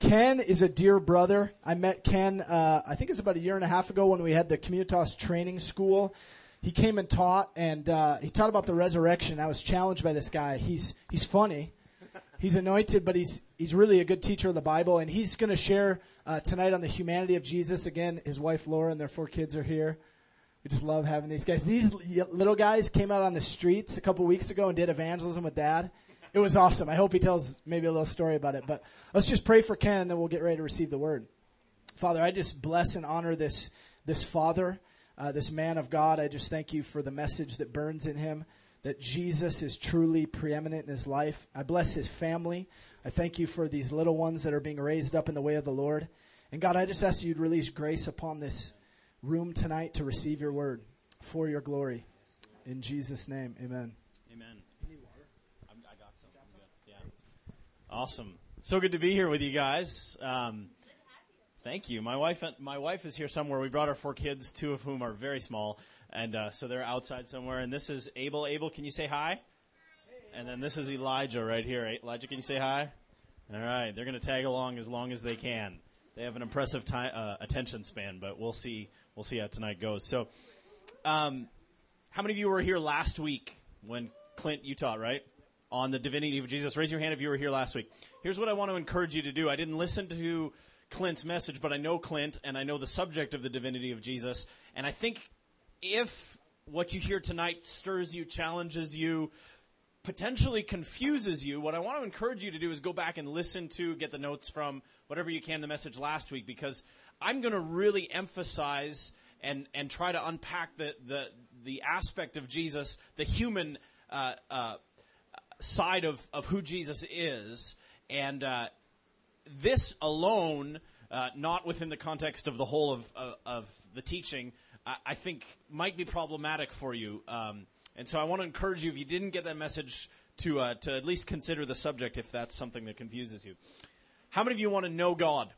Ken is a dear brother. I met Ken, uh, I think it was about a year and a half ago when we had the Communitas training school. He came and taught, and uh, he taught about the resurrection. I was challenged by this guy. He's he's funny, he's anointed, but he's he's really a good teacher of the Bible, and he's going to share uh, tonight on the humanity of Jesus. Again, his wife Laura and their four kids are here. We just love having these guys. These little guys came out on the streets a couple weeks ago and did evangelism with Dad. It was awesome. I hope he tells maybe a little story about it. But let's just pray for Ken, and then we'll get ready to receive the word. Father, I just bless and honor this this father, uh, this man of God. I just thank you for the message that burns in him that Jesus is truly preeminent in his life. I bless his family. I thank you for these little ones that are being raised up in the way of the Lord. And God, I just ask you to release grace upon this room tonight to receive your word for your glory. In Jesus' name, amen. Amen. I'm, I got some. I'm good. Yeah. Awesome. So good to be here with you guys. Um, thank you. My wife, my wife is here somewhere. We brought our four kids, two of whom are very small, and uh, so they're outside somewhere. And this is Abel. Abel, can you say hi? And then this is Elijah right here. Elijah, can you say hi? All right, they're going to tag along as long as they can. They have an impressive time, uh, attention span, but we'll see. We'll see how tonight goes. So, um, how many of you were here last week when Clint you taught right on the divinity of Jesus? Raise your hand if you were here last week. Here's what I want to encourage you to do. I didn't listen to Clint's message, but I know Clint and I know the subject of the divinity of Jesus, and I think if what you hear tonight stirs you, challenges you, potentially confuses you, what I want to encourage you to do is go back and listen to, get the notes from whatever you can, the message last week, because I'm going to really emphasize and, and try to unpack the, the, the aspect of Jesus, the human uh, uh, side of, of who Jesus is. And uh, this alone, uh, not within the context of the whole of, of, of the teaching, I think might be problematic for you. Um, and so I want to encourage you, if you didn't get that message, to uh, to at least consider the subject if that's something that confuses you. How many of you want to know God?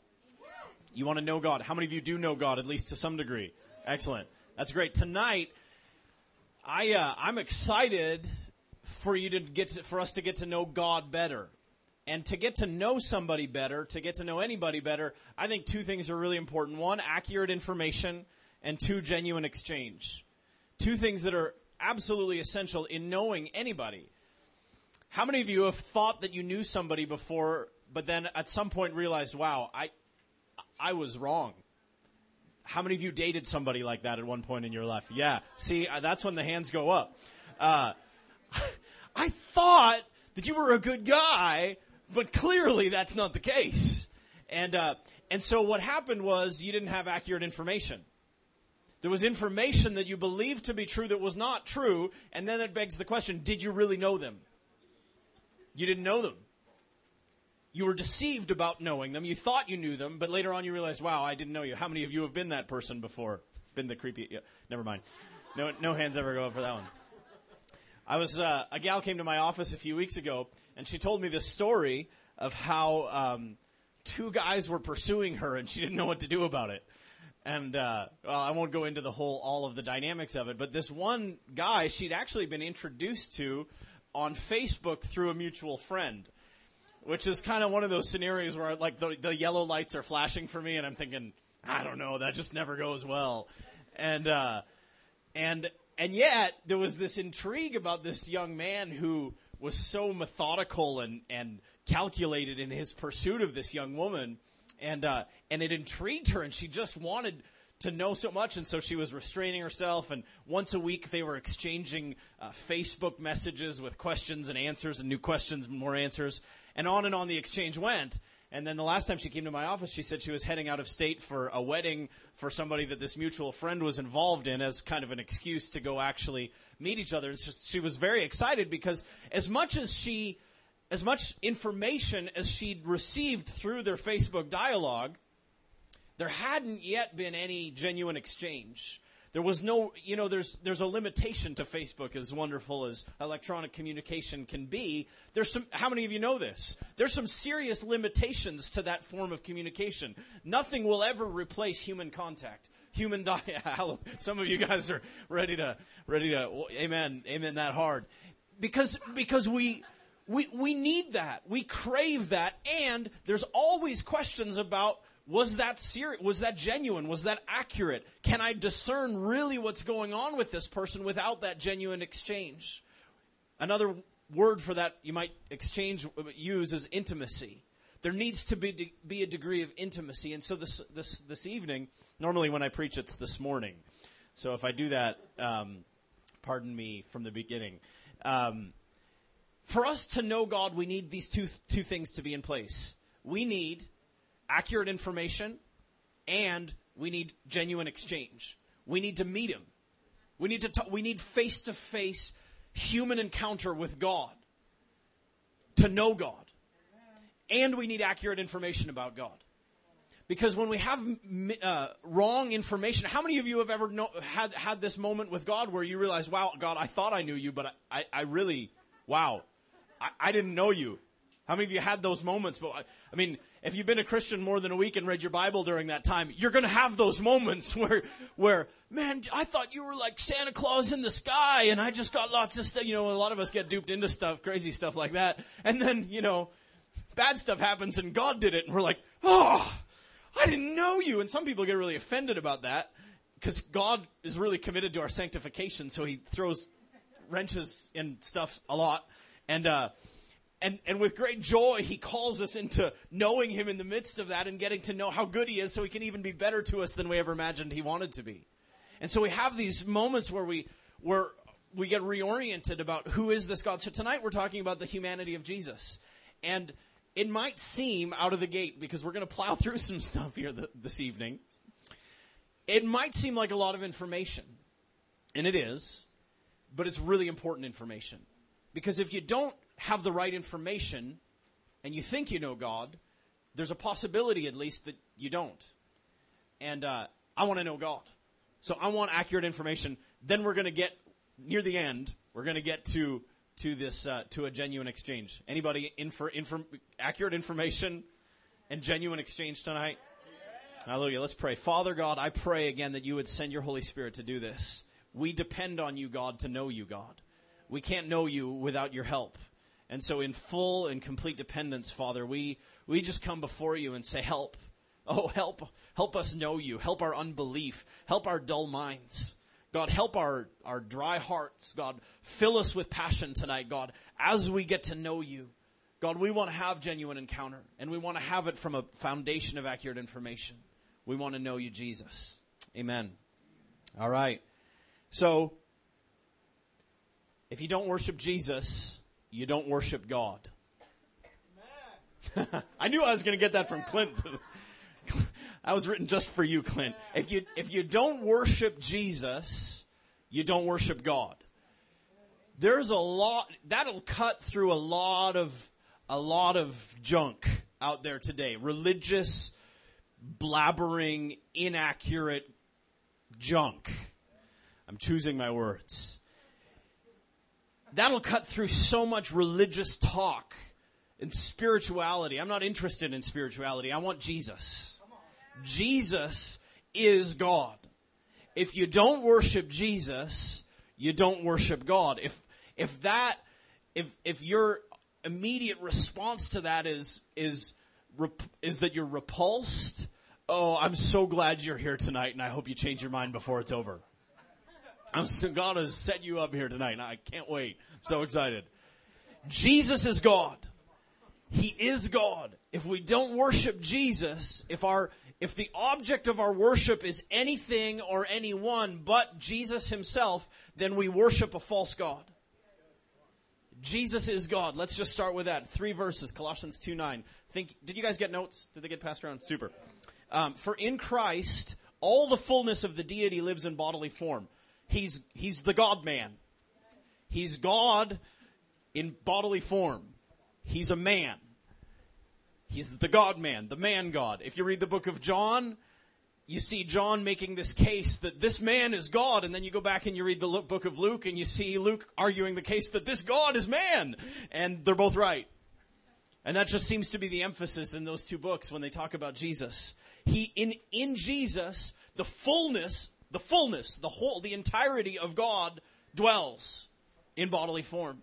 You want to know God. How many of you do know God, at least to some degree? Excellent. That's great. Tonight, I uh, I'm excited for you to get to, for us to get to know God better. And to get to know somebody better, to get to know anybody better, I think two things are really important. One, accurate information, and two, genuine exchange. Two things that are absolutely essential in knowing anybody. How many of you have thought that you knew somebody before, but then at some point realized, wow, I, I was wrong? How many of you dated somebody like that at one point in your life? Yeah. See, uh, that's when the hands go up. Uh, I thought that you were a good guy, but clearly that's not the case. And, uh, and so what happened was you didn't have accurate information. There was information that you believed to be true that was not true, and then it begs the question did you really know them? You didn't know them. You were deceived about knowing them. You thought you knew them, but later on you realized, wow, I didn't know you. How many of you have been that person before? Been the creepy. Yeah, never mind. No, no hands ever go up for that one. I was, uh, a gal came to my office a few weeks ago, and she told me this story of how um, two guys were pursuing her, and she didn't know what to do about it. And uh, well, I won't go into the whole all of the dynamics of it, but this one guy she'd actually been introduced to on Facebook through a mutual friend, which is kind of one of those scenarios where like the, the yellow lights are flashing for me, and I'm thinking, I don't know, that just never goes well, and uh, and and yet there was this intrigue about this young man who was so methodical and and calculated in his pursuit of this young woman and uh, and it intrigued her, and she just wanted to know so much, and so she was restraining herself. And once a week, they were exchanging uh, Facebook messages with questions and answers, and new questions, and more answers, and on and on the exchange went. And then the last time she came to my office, she said she was heading out of state for a wedding for somebody that this mutual friend was involved in as kind of an excuse to go actually meet each other. And she was very excited because as much as she as much information as she'd received through their Facebook dialogue, there hadn't yet been any genuine exchange. There was no, you know, there's there's a limitation to Facebook as wonderful as electronic communication can be. There's some how many of you know this? There's some serious limitations to that form of communication. Nothing will ever replace human contact. Human dialogue. Some of you guys are ready to ready to amen, amen that hard. Because because we we, we need that. We crave that. And there's always questions about was that serious? Was that genuine? Was that accurate? Can I discern really what's going on with this person without that genuine exchange? Another word for that you might exchange use is intimacy. There needs to be be a degree of intimacy, and so this this this evening, normally when I preach, it's this morning. So if I do that, um, pardon me from the beginning. Um, for us to know God, we need these two two things to be in place. We need accurate information, and we need genuine exchange. We need to meet Him. We need to talk, we need face to face human encounter with God to know God. And we need accurate information about God. Because when we have uh, wrong information, how many of you have ever know, had had this moment with God where you realize, "Wow, God, I thought I knew you, but I, I, I really, wow, I, I, didn't know you." How many of you had those moments? But I, mean, if you've been a Christian more than a week and read your Bible during that time, you're going to have those moments where, where, man, I thought you were like Santa Claus in the sky and I just got lots of stuff. You know, a lot of us get duped into stuff, crazy stuff like that. And then, you know, bad stuff happens and God did it and we're like, oh, I didn't know you. And some people get really offended about that because God is really committed to our sanctification. So he throws wrenches in stuff a lot. And, uh, and, and with great joy, he calls us into knowing him in the midst of that and getting to know how good he is so he can even be better to us than we ever imagined he wanted to be. And so we have these moments where we, where we get reoriented about who is this God. So tonight we're talking about the humanity of Jesus. And it might seem out of the gate, because we're going to plow through some stuff here th- this evening, it might seem like a lot of information. And it is, but it's really important information. Because if you don't have the right information and you think you know God, there's a possibility at least that you don't. And uh, I want to know God. So I want accurate information. Then we're going to get near the end. We're going to get to to this uh, to a genuine exchange. Anybody in for accurate information and genuine exchange tonight? Hallelujah. Let's pray. Father God, I pray again that you would send your Holy Spirit to do this. We depend on you, God, to know you, God. We can't know you without your help. And so, in full and complete dependence, Father, we, we just come before you and say, Help. Oh, help. Help us know you. Help our unbelief. Help our dull minds. God, help our, our dry hearts. God, fill us with passion tonight, God, as we get to know you. God, we want to have genuine encounter, and we want to have it from a foundation of accurate information. We want to know you, Jesus. Amen. All right. So, if you don't worship Jesus, you don't worship God. I knew I was going to get that from Clint. that was written just for you, Clint. If you if you don't worship Jesus, you don't worship God. There's a lot that'll cut through a lot of a lot of junk out there today. Religious, blabbering, inaccurate junk. I'm choosing my words that'll cut through so much religious talk and spirituality. I'm not interested in spirituality. I want Jesus. Jesus is God. If you don't worship Jesus, you don't worship God. If if that if if your immediate response to that is is is that you're repulsed, oh, I'm so glad you're here tonight and I hope you change your mind before it's over. I'm God has set you up here tonight. I can't wait. I'm so excited. Jesus is God. He is God. If we don't worship Jesus, if our if the object of our worship is anything or anyone but Jesus himself, then we worship a false god. Jesus is God. Let's just start with that. Three verses, Colossians 2 9. Think, did you guys get notes? Did they get passed around? Super. Um, For in Christ, all the fullness of the deity lives in bodily form. He's, he's the God man. He's God in bodily form. He's a man. He's the God man, the man God. If you read the book of John, you see John making this case that this man is God, and then you go back and you read the book of Luke and you see Luke arguing the case that this God is man, and they're both right. And that just seems to be the emphasis in those two books when they talk about Jesus. He, in, in Jesus, the fullness the fullness, the whole, the entirety of God dwells in bodily form.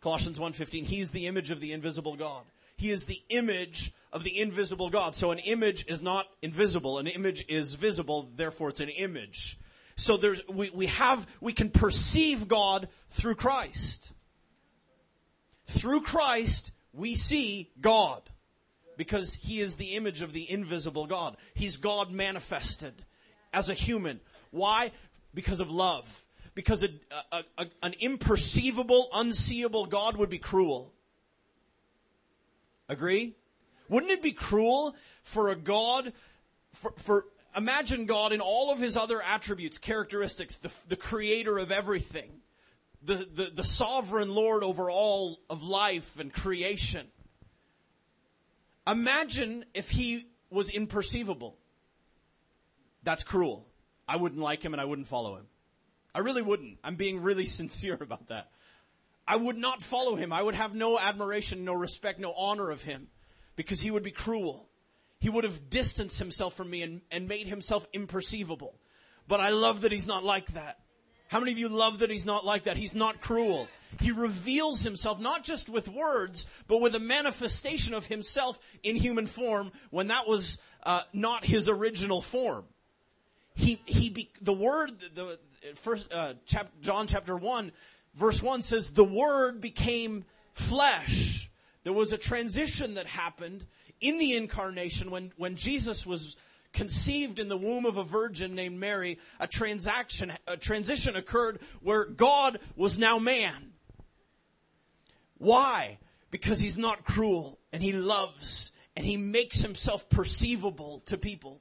Colossians 1:15, he's the image of the invisible God. He is the image of the invisible God. So an image is not invisible, an image is visible, therefore it's an image. So there's we, we have we can perceive God through Christ. Through Christ, we see God because he is the image of the invisible God. He's God manifested as a human. Why? Because of love. Because a, a, a, an imperceivable, unseeable God would be cruel. Agree? Wouldn't it be cruel for a God, for, for imagine God in all of his other attributes, characteristics, the, the creator of everything, the, the, the sovereign Lord over all of life and creation. Imagine if he was imperceivable. That's cruel. I wouldn't like him and I wouldn't follow him. I really wouldn't. I'm being really sincere about that. I would not follow him. I would have no admiration, no respect, no honor of him because he would be cruel. He would have distanced himself from me and, and made himself imperceivable. But I love that he's not like that. How many of you love that he's not like that? He's not cruel. He reveals himself not just with words, but with a manifestation of himself in human form when that was uh, not his original form. He, he be, the word, the, first, uh, chap, John chapter 1, verse 1 says, the word became flesh. There was a transition that happened in the incarnation when, when Jesus was conceived in the womb of a virgin named Mary, a transaction, a transition occurred where God was now man. Why? Because he's not cruel and he loves and he makes himself perceivable to people.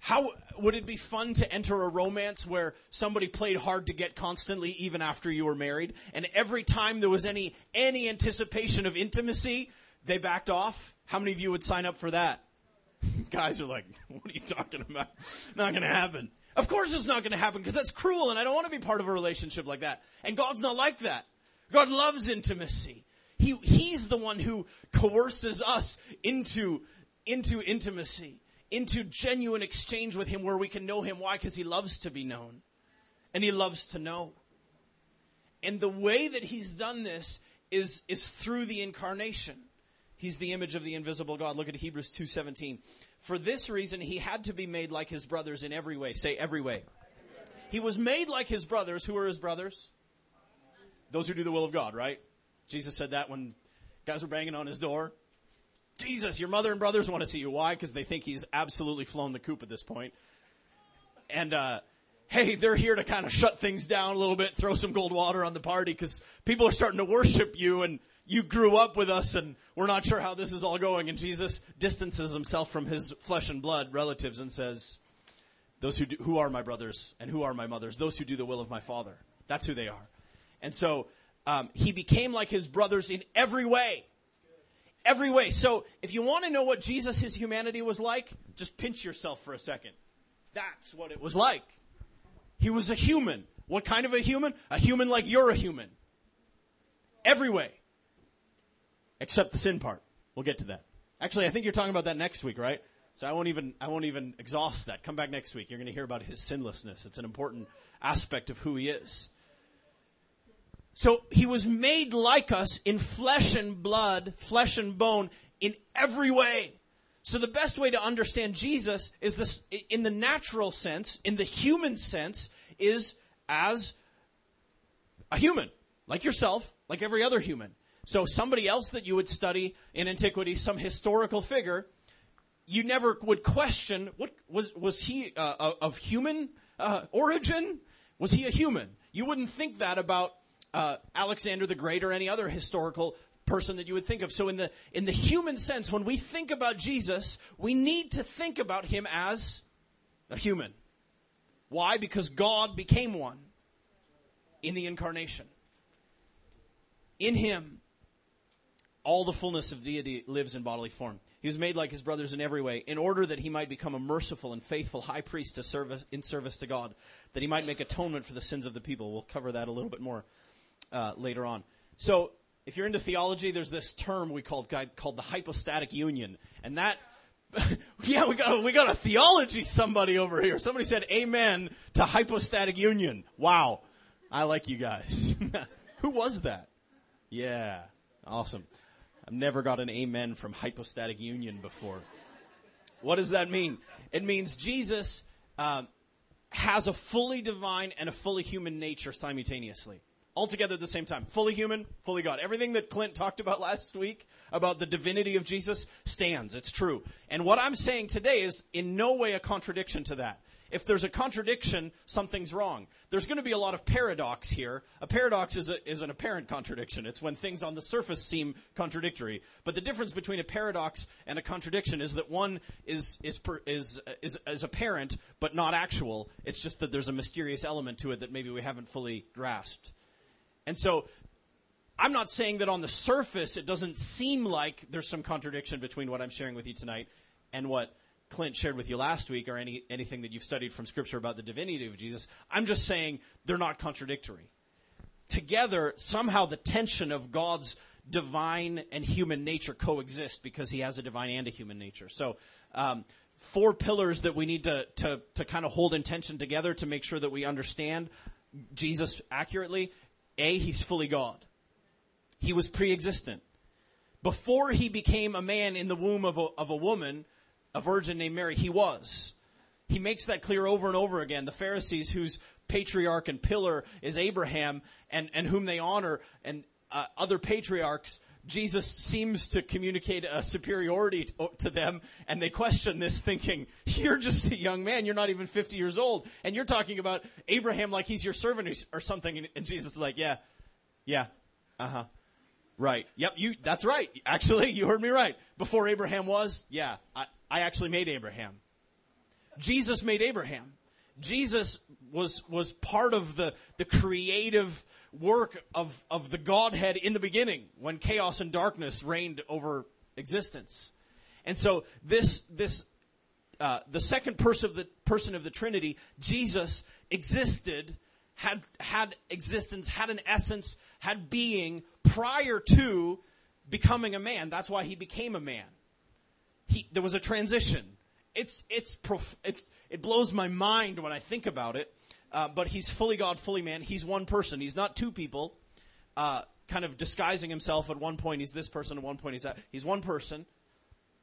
How would it be fun to enter a romance where somebody played hard to get constantly even after you were married and every time there was any any anticipation of intimacy, they backed off? How many of you would sign up for that? Guys are like, what are you talking about? Not going to happen. Of course it's not going to happen because that's cruel and I don't want to be part of a relationship like that. And God's not like that. God loves intimacy. He, he's the one who coerces us into, into intimacy, into genuine exchange with Him where we can know Him. Why? Because He loves to be known. And He loves to know. And the way that He's done this is, is through the incarnation. He's the image of the invisible God. Look at Hebrews 2:17. For this reason he had to be made like his brothers in every way. Say every way. He was made like his brothers. Who are his brothers? Those who do the will of God, right? Jesus said that when guys were banging on his door. Jesus, your mother and brothers want to see you. Why? Because they think he's absolutely flown the coop at this point. And uh, hey, they're here to kind of shut things down a little bit, throw some cold water on the party because people are starting to worship you and you grew up with us and we're not sure how this is all going. And Jesus distances himself from his flesh and blood relatives and says, those who, do, who are my brothers and who are my mothers, those who do the will of my father. That's who they are. And so, um, he became like his brothers in every way. Every way. So, if you want to know what Jesus, his humanity was like, just pinch yourself for a second. That's what it was like. He was a human. What kind of a human? A human like you're a human. Every way except the sin part. We'll get to that. Actually, I think you're talking about that next week, right? So I won't even I won't even exhaust that. Come back next week. You're going to hear about his sinlessness. It's an important aspect of who he is. So he was made like us in flesh and blood, flesh and bone in every way. So the best way to understand Jesus is this in the natural sense, in the human sense is as a human, like yourself, like every other human. So somebody else that you would study in antiquity, some historical figure, you never would question what was was he uh, of human uh, origin? Was he a human? You wouldn't think that about uh, Alexander the Great or any other historical person that you would think of. So in the in the human sense, when we think about Jesus, we need to think about him as a human. Why? Because God became one in the incarnation. In him, all the fullness of deity lives in bodily form. He was made like his brothers in every way, in order that he might become a merciful and faithful high priest to serve in service to God, that he might make atonement for the sins of the people. We'll cover that a little bit more uh, later on. So, if you're into theology, there's this term we called called the hypostatic union, and that. yeah, we got a, we got a theology somebody over here. Somebody said amen to hypostatic union. Wow. I like you guys. Who was that? Yeah. Awesome. I've never got an amen from hypostatic union before. What does that mean? It means Jesus um, has a fully divine and a fully human nature simultaneously. All together at the same time. Fully human, fully God. Everything that Clint talked about last week about the divinity of Jesus stands. It's true. And what I'm saying today is in no way a contradiction to that. If there's a contradiction, something's wrong. There's going to be a lot of paradox here. A paradox is, a, is an apparent contradiction. It's when things on the surface seem contradictory. But the difference between a paradox and a contradiction is that one is, is, is, is, is apparent but not actual. It's just that there's a mysterious element to it that maybe we haven't fully grasped. And so I'm not saying that on the surface it doesn't seem like there's some contradiction between what I'm sharing with you tonight and what Clint shared with you last week or any, anything that you've studied from Scripture about the divinity of Jesus. I'm just saying they're not contradictory. Together, somehow the tension of God's divine and human nature coexist because he has a divine and a human nature. So, um, four pillars that we need to, to, to kind of hold in tension together to make sure that we understand Jesus accurately. A, he's fully God. He was pre existent. Before he became a man in the womb of a, of a woman, a virgin named Mary. He was. He makes that clear over and over again. The Pharisees, whose patriarch and pillar is Abraham, and, and whom they honor, and uh, other patriarchs, Jesus seems to communicate a superiority to them, and they question this, thinking, You're just a young man. You're not even 50 years old. And you're talking about Abraham like he's your servant or something. And Jesus is like, Yeah, yeah, uh huh. Right. Yep, you, that's right. Actually, you heard me right. Before Abraham was, yeah, I, I actually made Abraham. Jesus made Abraham. Jesus was was part of the the creative work of of the Godhead in the beginning when chaos and darkness reigned over existence. And so this this uh, the second person of the person of the Trinity, Jesus existed, had had existence, had an essence, had being prior to becoming a man. That's why he became a man he, there was a transition. It's, it's, prof, it's, it blows my mind when I think about it. Uh, but he's fully God, fully man. He's one person. He's not two people, uh, kind of disguising himself. At one point, he's this person. At one point, he's that. He's one person,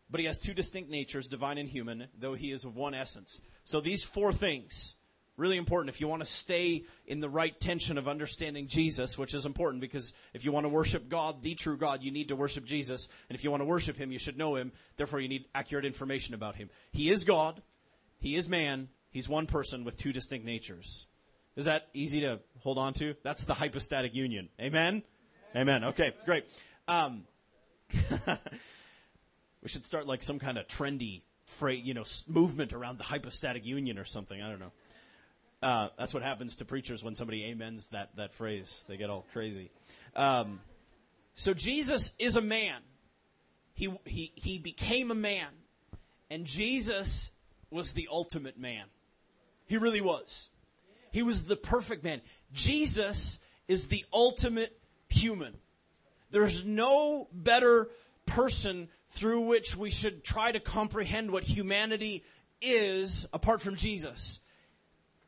but he has two distinct natures, divine and human, though he is of one essence. So these four things Really important if you want to stay in the right tension of understanding Jesus, which is important because if you want to worship God, the true God, you need to worship Jesus. And if you want to worship Him, you should know Him. Therefore, you need accurate information about Him. He is God. He is man. He's one person with two distinct natures. Is that easy to hold on to? That's the hypostatic union. Amen? Amen. Okay, great. Um, we should start like some kind of trendy freight, you know, movement around the hypostatic union or something. I don't know. Uh, that's what happens to preachers when somebody amens that, that phrase. They get all crazy. Um, so Jesus is a man. He, he, he became a man. And Jesus was the ultimate man. He really was. He was the perfect man. Jesus is the ultimate human. There's no better person through which we should try to comprehend what humanity is apart from Jesus.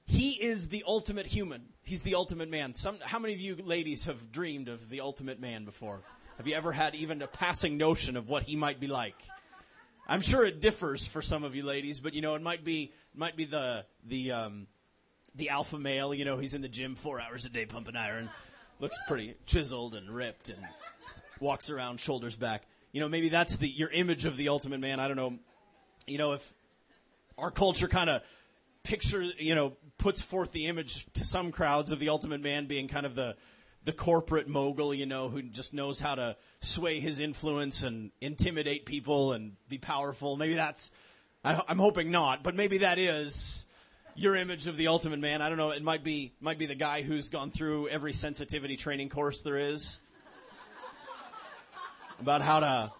He is the ultimate human. He's the ultimate man. Some, how many of you ladies have dreamed of the ultimate man before? Have you ever had even a passing notion of what he might be like? I'm sure it differs for some of you ladies, but you know, it might be, might be the, the, um, the alpha male, you know, he's in the gym four hours a day pumping iron, looks pretty chiseled and ripped and walks around shoulders back. You know, maybe that's the, your image of the ultimate man. I don't know. You know, if our culture kind of picture, you know, puts forth the image to some crowds of the ultimate man being kind of the the corporate mogul, you know, who just knows how to sway his influence and intimidate people and be powerful. Maybe that's, I, am hoping not, but maybe that is your image of the ultimate man. I don't know. It might be might be the guy who's gone through every sensitivity training course there is about how to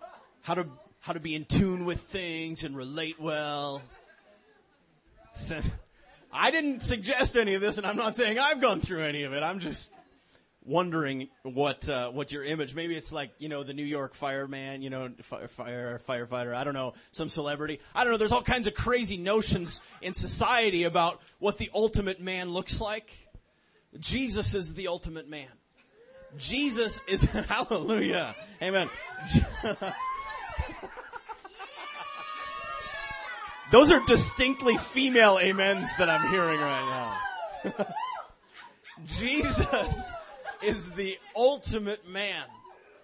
how to how to be in tune with things and relate well. I didn't suggest any of this, and I'm not saying I've gone through any of it. I'm just wondering what uh, what your image. Maybe it's like you know the New York fireman, you know, fire, fire firefighter. I don't know, some celebrity. I don't know. There's all kinds of crazy notions in society about what the ultimate man looks like. Jesus is the ultimate man, Jesus is, hallelujah. Amen. Those are distinctly female amens that I'm hearing right now. Jesus is the ultimate man.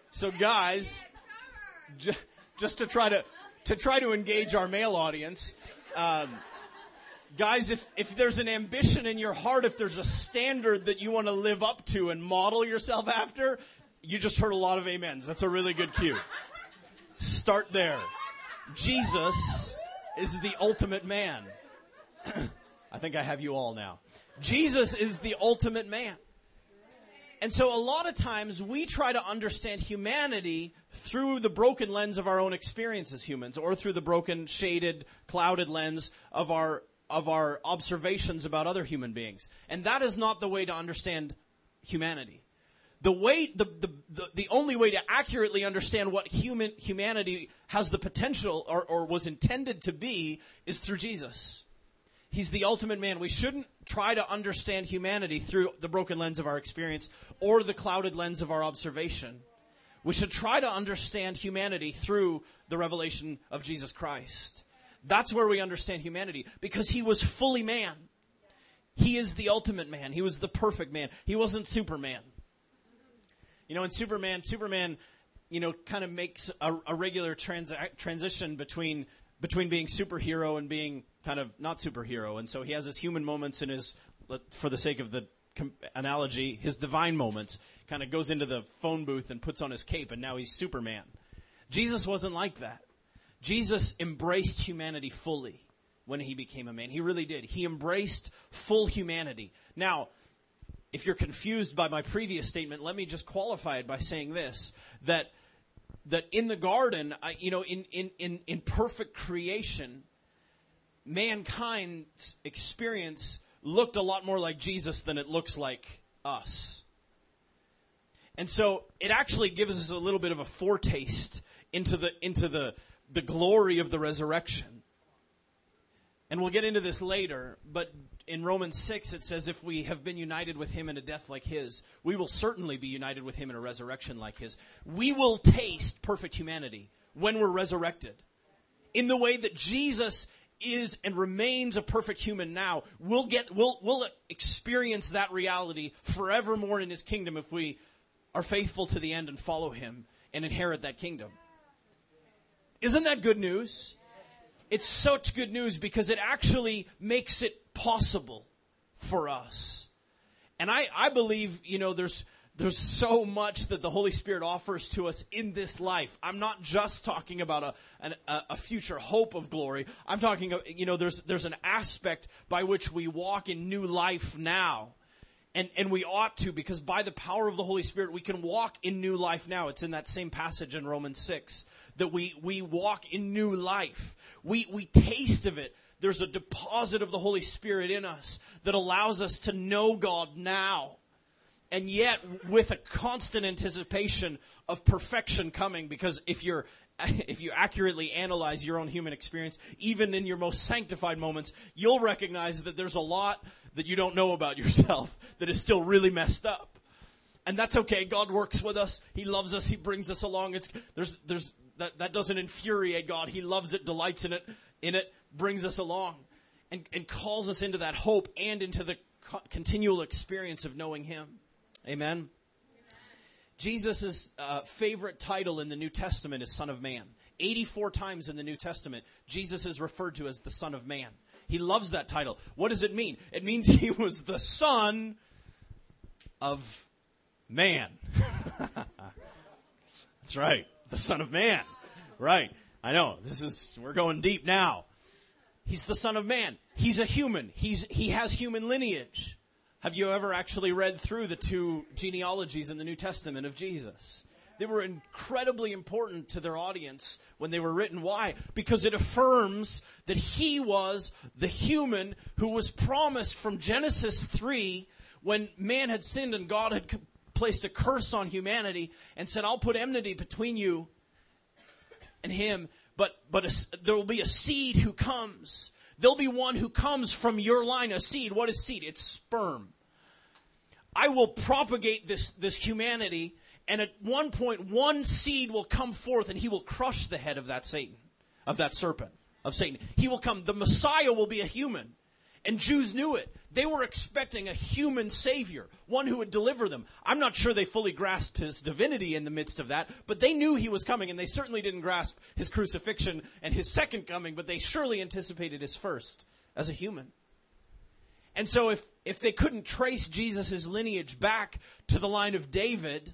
So guys, just to try to, to try to engage our male audience, um, guys, if, if there's an ambition in your heart, if there's a standard that you want to live up to and model yourself after, you just heard a lot of amens. That's a really good cue. Start there. Jesus is the ultimate man. I think I have you all now. Jesus is the ultimate man. And so a lot of times we try to understand humanity through the broken lens of our own experience as humans or through the broken, shaded, clouded lens of our of our observations about other human beings. And that is not the way to understand humanity. The way, the, the, the, only way to accurately understand what human, humanity has the potential or, or was intended to be is through Jesus. He's the ultimate man. We shouldn't try to understand humanity through the broken lens of our experience or the clouded lens of our observation. We should try to understand humanity through the revelation of Jesus Christ. That's where we understand humanity because he was fully man. He is the ultimate man. He was the perfect man. He wasn't Superman. You know, in Superman, Superman, you know, kind of makes a, a regular trans- transition between between being superhero and being kind of not superhero. And so he has his human moments in his, for the sake of the analogy, his divine moments. Kind of goes into the phone booth and puts on his cape, and now he's Superman. Jesus wasn't like that. Jesus embraced humanity fully when he became a man. He really did. He embraced full humanity. Now, if you're confused by my previous statement, let me just qualify it by saying this that that in the garden, you know, in, in, in, in perfect creation, mankind's experience looked a lot more like Jesus than it looks like us. And so it actually gives us a little bit of a foretaste into the into the the glory of the resurrection. And we'll get into this later, but in Romans 6 it says if we have been united with him in a death like his, we will certainly be united with him in a resurrection like his. We will taste perfect humanity when we're resurrected. In the way that Jesus is and remains a perfect human now, we'll get we'll we'll experience that reality forevermore in his kingdom if we are faithful to the end and follow him and inherit that kingdom. Isn't that good news? It's such good news because it actually makes it possible for us. And I, I believe, you know, there's, there's so much that the Holy Spirit offers to us in this life. I'm not just talking about a, an, a future hope of glory. I'm talking, you know, there's, there's an aspect by which we walk in new life now. And, and we ought to because by the power of the Holy Spirit, we can walk in new life now. It's in that same passage in Romans 6 that we, we walk in new life. We, we taste of it. There's a deposit of the Holy Spirit in us that allows us to know God now. And yet, with a constant anticipation of perfection coming, because if you're if you accurately analyze your own human experience, even in your most sanctified moments, you'll recognize that there's a lot that you don't know about yourself that is still really messed up. And that's okay. God works with us. He loves us. He brings us along. It's, there's, there's, that, that doesn't infuriate God. He loves it, delights in it, in it, brings us along, and, and calls us into that hope and into the co- continual experience of knowing Him. Amen. Jesus' uh, favorite title in the New Testament is Son of Man. 84 times in the New Testament, Jesus is referred to as the Son of Man. He loves that title. What does it mean? It means he was the Son of Man. That's right the Son of Man. Right. I know. This is, we're going deep now. He's the Son of Man. He's a human. He's, he has human lineage. Have you ever actually read through the two genealogies in the New Testament of Jesus? They were incredibly important to their audience when they were written. Why? Because it affirms that he was the human who was promised from Genesis 3 when man had sinned and God had placed a curse on humanity and said, I'll put enmity between you and him, but, but a, there will be a seed who comes. There'll be one who comes from your line, a seed. What is seed? It's sperm. I will propagate this, this humanity, and at one point, one seed will come forth, and he will crush the head of that Satan, of that serpent, of Satan. He will come. The Messiah will be a human. And Jews knew it. They were expecting a human savior, one who would deliver them. I'm not sure they fully grasped his divinity in the midst of that, but they knew he was coming, and they certainly didn't grasp his crucifixion and his second coming, but they surely anticipated his first as a human. And so if, if they couldn't trace Jesus' lineage back to the line of David,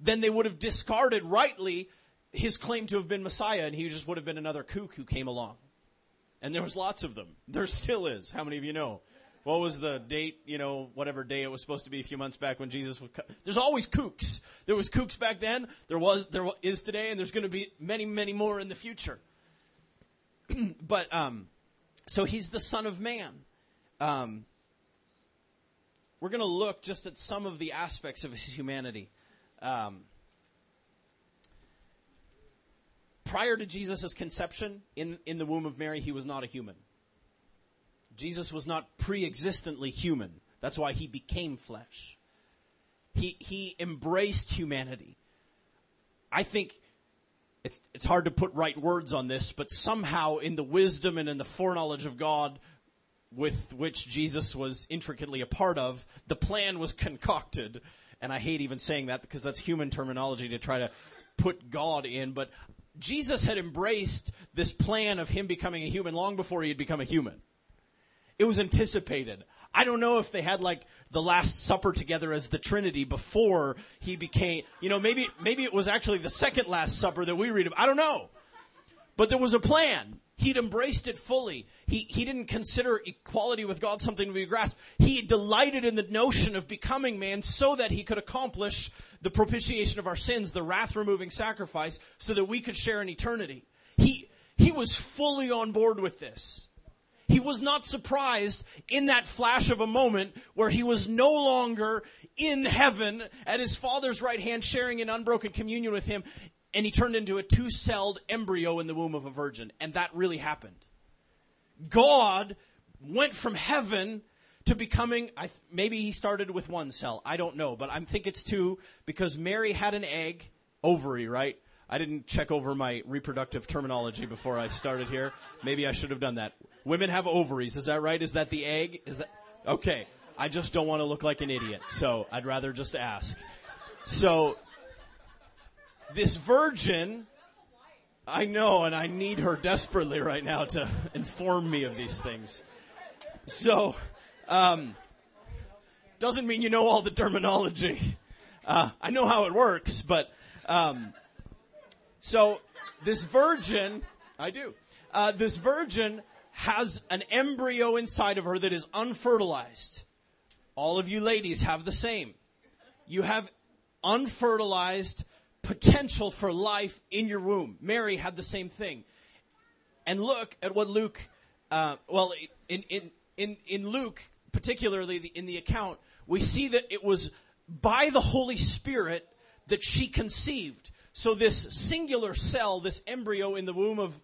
then they would have discarded rightly his claim to have been Messiah, and he just would have been another kook who came along. And there was lots of them. There still is. How many of you know? What was the date, you know, whatever day it was supposed to be a few months back when Jesus would come? There's always kooks. There was kooks back then, there was, there is today, and there's going to be many, many more in the future. but, um, so he's the son of man. Um, we're going to look just at some of the aspects of his humanity. Um, prior to Jesus' conception in, in the womb of Mary, he was not a human. Jesus was not pre existently human. That's why he became flesh. He, he embraced humanity. I think it's, it's hard to put right words on this, but somehow in the wisdom and in the foreknowledge of God with which Jesus was intricately a part of, the plan was concocted. And I hate even saying that because that's human terminology to try to put God in, but Jesus had embraced this plan of him becoming a human long before he had become a human. It was anticipated. I don't know if they had like the Last Supper together as the Trinity before he became, you know, maybe, maybe it was actually the second Last Supper that we read of. I don't know. But there was a plan. He'd embraced it fully. He, he didn't consider equality with God something to be grasped. He delighted in the notion of becoming man so that he could accomplish the propitiation of our sins, the wrath removing sacrifice, so that we could share in eternity. He, he was fully on board with this. He was not surprised in that flash of a moment where he was no longer in heaven at his father's right hand sharing in unbroken communion with him and he turned into a two-celled embryo in the womb of a virgin and that really happened. God went from heaven to becoming I, maybe he started with one cell. I don't know but i think it's two because mary had an egg ovary right? I didn't check over my reproductive terminology before i started here. Maybe i should have done that. Women have ovaries is that right? Is that the egg? Is that okay. I just don't want to look like an idiot so i'd rather just ask. So this virgin i know and i need her desperately right now to inform me of these things so um, doesn't mean you know all the terminology. Uh, I know how it works, but um, so this virgin, I do. Uh, this virgin has an embryo inside of her that is unfertilized. All of you ladies have the same. You have unfertilized potential for life in your womb. Mary had the same thing. And look at what Luke, uh, well, in, in, in, in Luke, particularly in the account, we see that it was by the Holy Spirit that she conceived. So this singular cell, this embryo in the womb of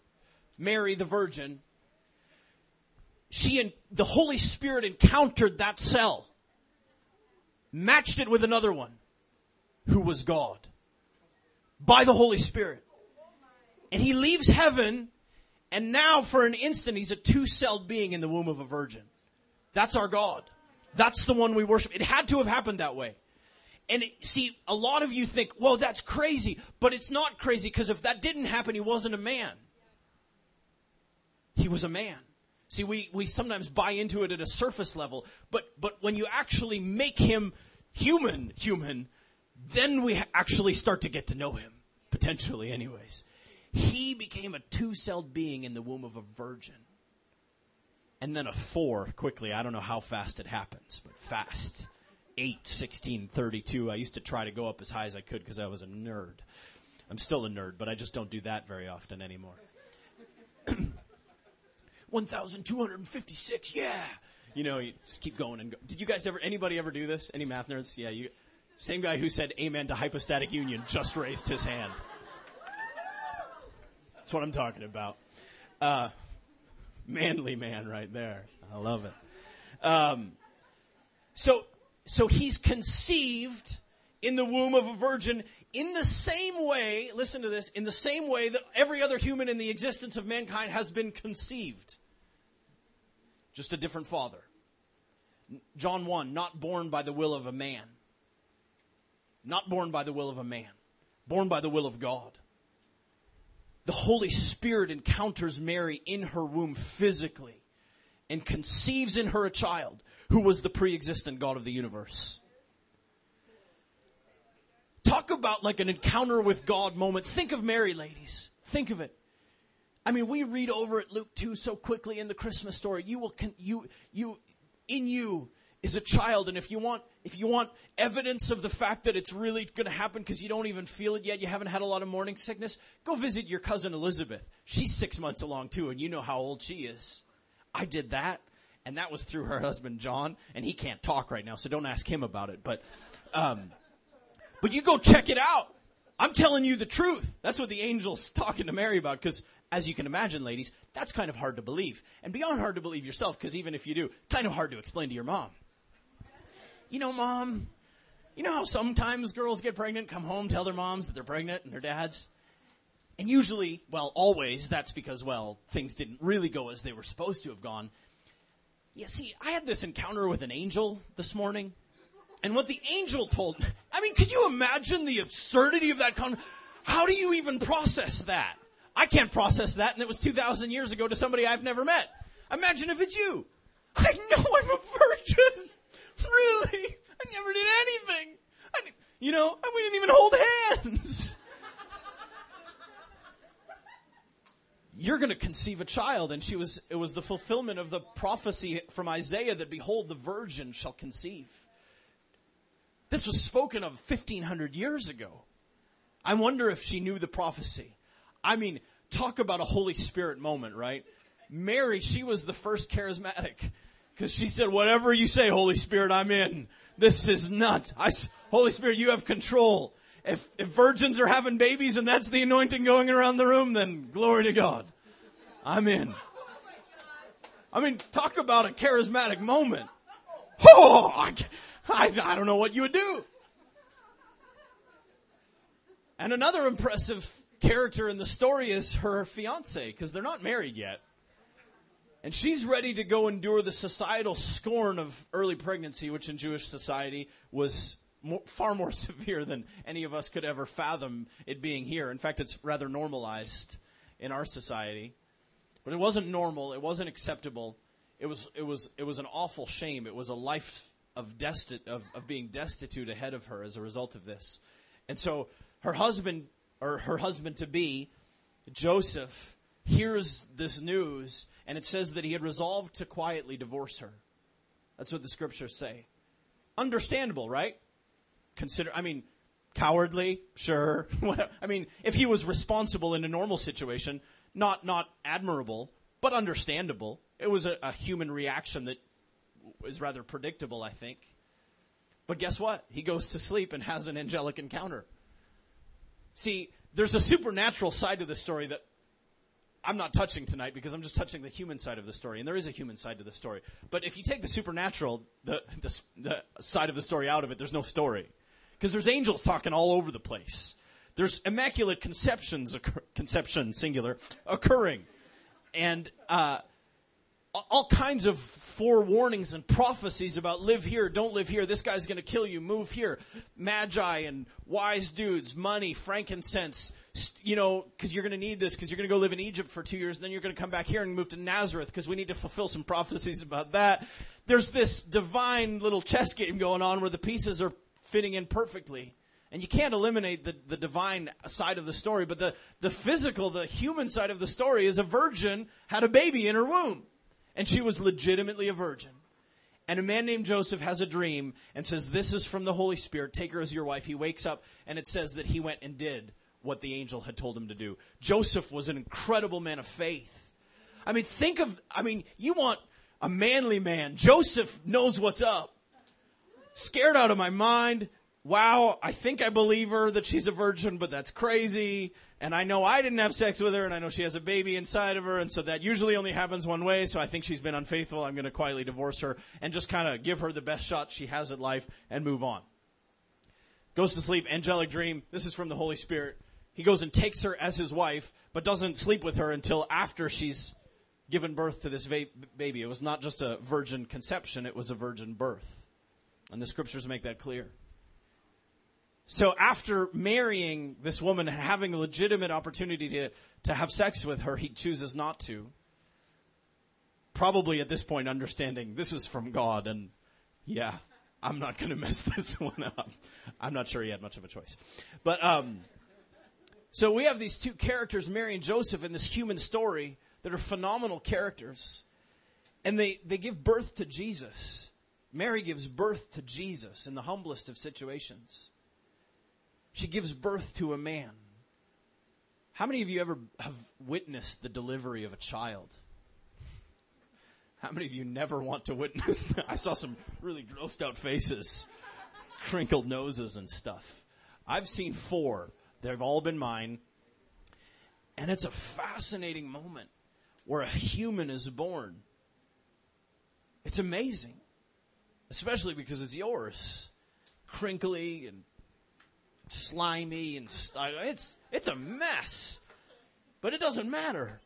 Mary the Virgin, she and the Holy Spirit encountered that cell, matched it with another one, who was God, by the Holy Spirit. And he leaves heaven, and now for an instant he's a two-celled being in the womb of a virgin. That's our God. That's the one we worship. It had to have happened that way. And see, a lot of you think, well, that's crazy. But it's not crazy because if that didn't happen, he wasn't a man. He was a man. See, we, we sometimes buy into it at a surface level, but, but when you actually make him human, human, then we actually start to get to know him. Potentially, anyways. He became a two celled being in the womb of a virgin and then a four quickly. I don't know how fast it happens, but fast. 8, 16, 32. I used to try to go up as high as I could because I was a nerd. I'm still a nerd, but I just don't do that very often anymore. 1,256, yeah! You know, you just keep going and go. Did you guys ever, anybody ever do this? Any math nerds? Yeah, you. Same guy who said amen to hypostatic union just raised his hand. That's what I'm talking about. Uh, manly man right there. I love it. Um, so so he's conceived in the womb of a virgin in the same way, listen to this, in the same way that every other human in the existence of mankind has been conceived. Just a different father. John 1, not born by the will of a man. Not born by the will of a man. Born by the will of God. The Holy Spirit encounters Mary in her womb physically and conceives in her a child who was the pre existent God of the universe. Talk about like an encounter with God moment. Think of Mary, ladies. Think of it. I mean, we read over at Luke 2 so quickly in the Christmas story. You will, con- you, you, in you is a child. And if you want, if you want evidence of the fact that it's really going to happen because you don't even feel it yet, you haven't had a lot of morning sickness, go visit your cousin Elizabeth. She's six months along too, and you know how old she is. I did that, and that was through her husband John, and he can't talk right now, so don't ask him about it. But, um, but you go check it out. I'm telling you the truth. That's what the angel's talking to Mary about because as you can imagine, ladies, that's kind of hard to believe. And beyond hard to believe yourself, because even if you do, kind of hard to explain to your mom. You know, mom, you know how sometimes girls get pregnant, come home, tell their moms that they're pregnant and their dads? And usually, well, always, that's because, well, things didn't really go as they were supposed to have gone. Yeah, see, I had this encounter with an angel this morning. And what the angel told, I mean, could you imagine the absurdity of that con? How do you even process that? I can't process that, and it was 2,000 years ago to somebody I've never met. Imagine if it's you. I know I'm a virgin. Really? I never did anything. I, you know, we didn't even hold hands. You're going to conceive a child, and she was. It was the fulfillment of the prophecy from Isaiah that, behold, the virgin shall conceive. This was spoken of 1500 years ago. I wonder if she knew the prophecy. I mean, talk about a Holy Spirit moment, right? Mary, she was the first charismatic because she said, whatever you say, Holy Spirit, I'm in. This is nuts. I, Holy Spirit, you have control. If, if virgins are having babies and that's the anointing going around the room, then glory to God. I'm in. I mean, talk about a charismatic moment. Oh, I, I, I don't know what you would do. And another impressive character in the story is her fiance, because they're not married yet. And she's ready to go endure the societal scorn of early pregnancy, which in Jewish society was more, far more severe than any of us could ever fathom it being here. In fact, it's rather normalized in our society. But it wasn't normal. It wasn't acceptable. It was, it was, it was an awful shame. It was a life of, desti- of, of being destitute ahead of her as a result of this. And so her husband, or her husband to be, Joseph, hears this news, and it says that he had resolved to quietly divorce her. That's what the scriptures say. Understandable, right? Consider, I mean, cowardly, sure. I mean, if he was responsible in a normal situation, not not admirable, but understandable. It was a, a human reaction that is rather predictable, I think. But guess what? He goes to sleep and has an angelic encounter. See, there's a supernatural side to this story that I'm not touching tonight because I'm just touching the human side of the story, and there is a human side to the story. But if you take the supernatural, the, the, the side of the story out of it, there's no story. Because there's angels talking all over the place. There's immaculate conceptions, occur, conception, singular, occurring. And, uh, all kinds of forewarnings and prophecies about live here, don't live here, this guy's going to kill you, move here. Magi and wise dudes, money, frankincense, you know, because you're going to need this because you're going to go live in Egypt for two years and then you're going to come back here and move to Nazareth because we need to fulfill some prophecies about that. There's this divine little chess game going on where the pieces are fitting in perfectly. And you can't eliminate the, the divine side of the story, but the, the physical, the human side of the story is a virgin had a baby in her womb and she was legitimately a virgin. And a man named Joseph has a dream and says, This is from the Holy Spirit. Take her as your wife. He wakes up and it says that he went and did what the angel had told him to do. Joseph was an incredible man of faith. I mean, think of, I mean, you want a manly man. Joseph knows what's up. Scared out of my mind. Wow, I think I believe her that she's a virgin, but that's crazy. And I know I didn't have sex with her, and I know she has a baby inside of her, and so that usually only happens one way, so I think she's been unfaithful. I'm going to quietly divorce her and just kind of give her the best shot she has at life and move on. Goes to sleep, angelic dream. This is from the Holy Spirit. He goes and takes her as his wife, but doesn't sleep with her until after she's given birth to this va- baby. It was not just a virgin conception, it was a virgin birth. And the scriptures make that clear. So after marrying this woman and having a legitimate opportunity to, to have sex with her, he chooses not to. Probably at this point understanding this is from God and yeah, I'm not going to mess this one up. I'm not sure he had much of a choice. But, um, so we have these two characters, Mary and Joseph, in this human story that are phenomenal characters. And they, they give birth to Jesus. Mary gives birth to Jesus in the humblest of situations. She gives birth to a man. How many of you ever have witnessed the delivery of a child? How many of you never want to witness that? I saw some really grossed out faces, crinkled noses and stuff. I've seen four. They've all been mine. And it's a fascinating moment where a human is born. It's amazing. Especially because it's yours. Crinkly and slimy and st- it's it's a mess. But it doesn't matter.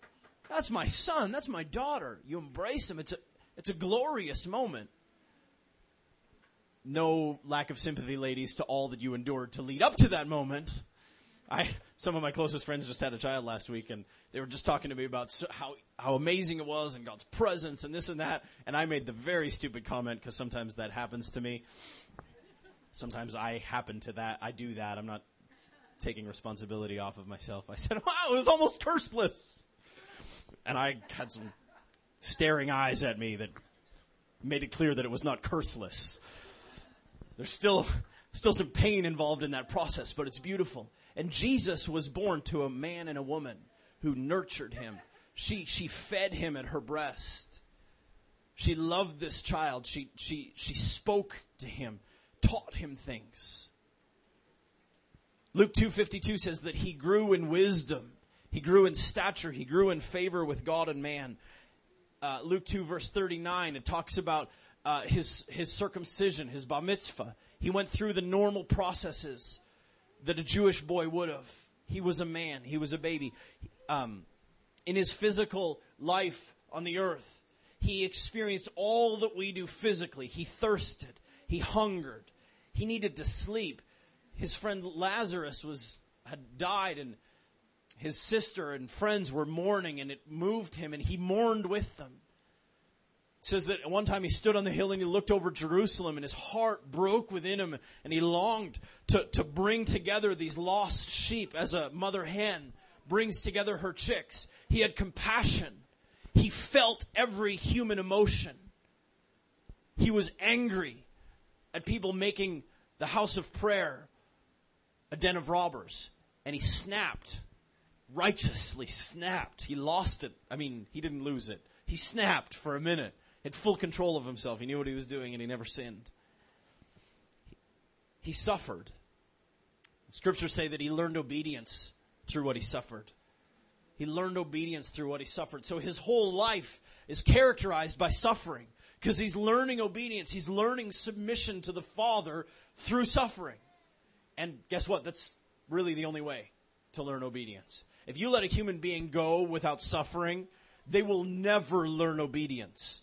That's my son. That's my daughter. You embrace them. It's a it's a glorious moment. No lack of sympathy, ladies, to all that you endured to lead up to that moment. I some of my closest friends just had a child last week, and they were just talking to me about so, how how amazing it was and God's presence and this and that. And I made the very stupid comment because sometimes that happens to me. Sometimes I happen to that. I do that. I'm not taking responsibility off of myself. I said, "Wow, it was almost curseless," and I had some staring eyes at me that made it clear that it was not curseless. There's still still some pain involved in that process, but it's beautiful. And Jesus was born to a man and a woman who nurtured him. She, she fed him at her breast. She loved this child. She, she, she spoke to him, taught him things. Luke 2.52 says that he grew in wisdom. He grew in stature. He grew in favor with God and man. Uh, Luke 2 verse 39, it talks about uh, his, his circumcision, his bar mitzvah. He went through the normal processes that a Jewish boy would have. He was a man. He was a baby. Um, in his physical life on the earth, he experienced all that we do physically. He thirsted. He hungered. He needed to sleep. His friend Lazarus was had died, and his sister and friends were mourning, and it moved him, and he mourned with them says that one time he stood on the hill and he looked over Jerusalem and his heart broke within him and he longed to, to bring together these lost sheep as a mother hen brings together her chicks. He had compassion. He felt every human emotion. He was angry at people making the house of prayer a den of robbers. And he snapped, righteously snapped. He lost it. I mean, he didn't lose it. He snapped for a minute had full control of himself. He knew what he was doing and he never sinned. He suffered. Scriptures say that he learned obedience through what he suffered. He learned obedience through what he suffered. So his whole life is characterized by suffering because he's learning obedience. He's learning submission to the Father through suffering. And guess what? That's really the only way to learn obedience. If you let a human being go without suffering, they will never learn obedience.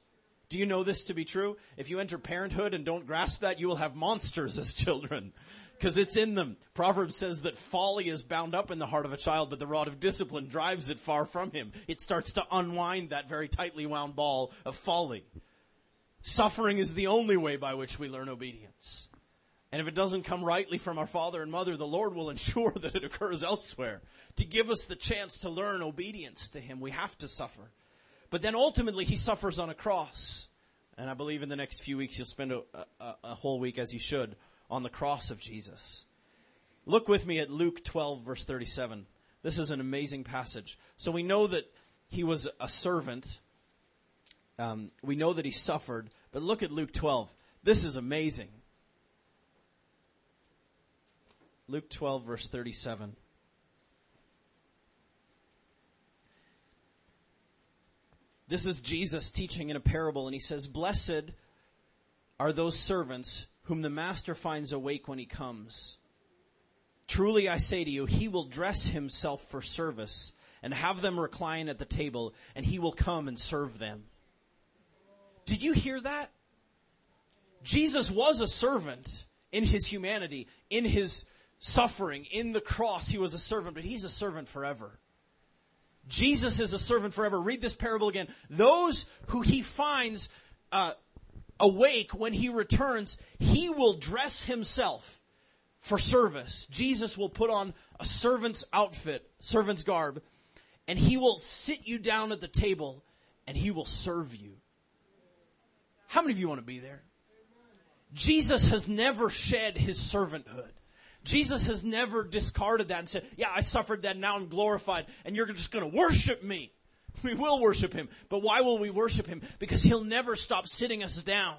Do you know this to be true? If you enter parenthood and don't grasp that, you will have monsters as children. Because it's in them. Proverbs says that folly is bound up in the heart of a child, but the rod of discipline drives it far from him. It starts to unwind that very tightly wound ball of folly. Suffering is the only way by which we learn obedience. And if it doesn't come rightly from our father and mother, the Lord will ensure that it occurs elsewhere. To give us the chance to learn obedience to Him, we have to suffer. But then ultimately, he suffers on a cross. And I believe in the next few weeks, you'll spend a, a, a whole week, as you should, on the cross of Jesus. Look with me at Luke 12, verse 37. This is an amazing passage. So we know that he was a servant. Um, we know that he suffered. But look at Luke 12. This is amazing. Luke 12, verse 37. This is Jesus teaching in a parable, and he says, Blessed are those servants whom the master finds awake when he comes. Truly I say to you, he will dress himself for service and have them recline at the table, and he will come and serve them. Did you hear that? Jesus was a servant in his humanity, in his suffering, in the cross. He was a servant, but he's a servant forever. Jesus is a servant forever. Read this parable again. Those who he finds uh, awake when he returns, he will dress himself for service. Jesus will put on a servant's outfit, servant's garb, and he will sit you down at the table and he will serve you. How many of you want to be there? Jesus has never shed his servanthood. Jesus has never discarded that and said, Yeah, I suffered that, now I'm glorified, and you're just going to worship me. We will worship him. But why will we worship him? Because he'll never stop sitting us down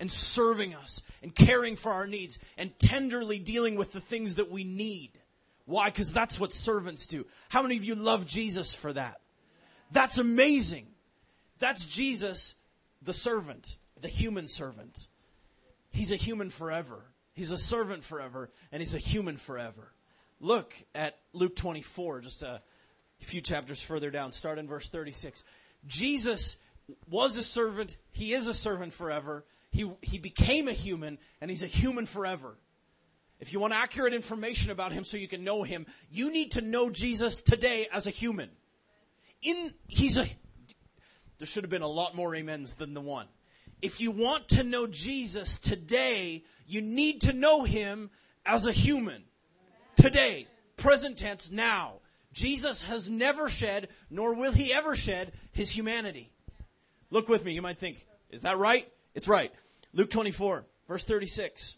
and serving us and caring for our needs and tenderly dealing with the things that we need. Why? Because that's what servants do. How many of you love Jesus for that? That's amazing. That's Jesus, the servant, the human servant. He's a human forever. He's a servant forever, and he's a human forever. Look at Luke 24, just a few chapters further down. Start in verse 36. Jesus was a servant. He is a servant forever. He, he became a human, and he's a human forever. If you want accurate information about him so you can know him, you need to know Jesus today as a human. In, he's a, there should have been a lot more amens than the one. If you want to know Jesus today, you need to know him as a human. Today, present tense, now. Jesus has never shed, nor will he ever shed, his humanity. Look with me. You might think, is that right? It's right. Luke 24, verse 36.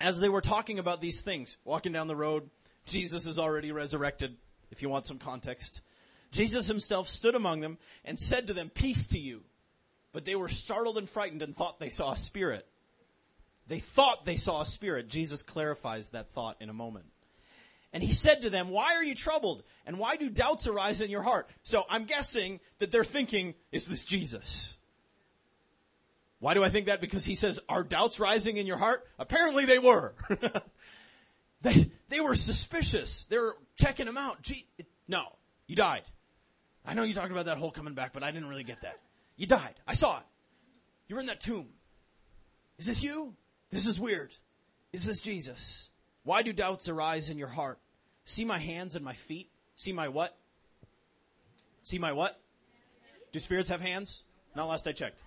As they were talking about these things, walking down the road, Jesus is already resurrected, if you want some context. Jesus himself stood among them and said to them, Peace to you. But they were startled and frightened and thought they saw a spirit. They thought they saw a spirit. Jesus clarifies that thought in a moment. And he said to them, Why are you troubled? And why do doubts arise in your heart? So I'm guessing that they're thinking, Is this Jesus? Why do I think that? Because he says, Are doubts rising in your heart? Apparently they were. they, they were suspicious. They were checking him out. Gee, no, you died. I know you talked about that whole coming back, but I didn't really get that. You died. I saw it. You were in that tomb. Is this you? This is weird. Is this Jesus? Why do doubts arise in your heart? See my hands and my feet? See my what? See my what? Do spirits have hands? Not last I checked.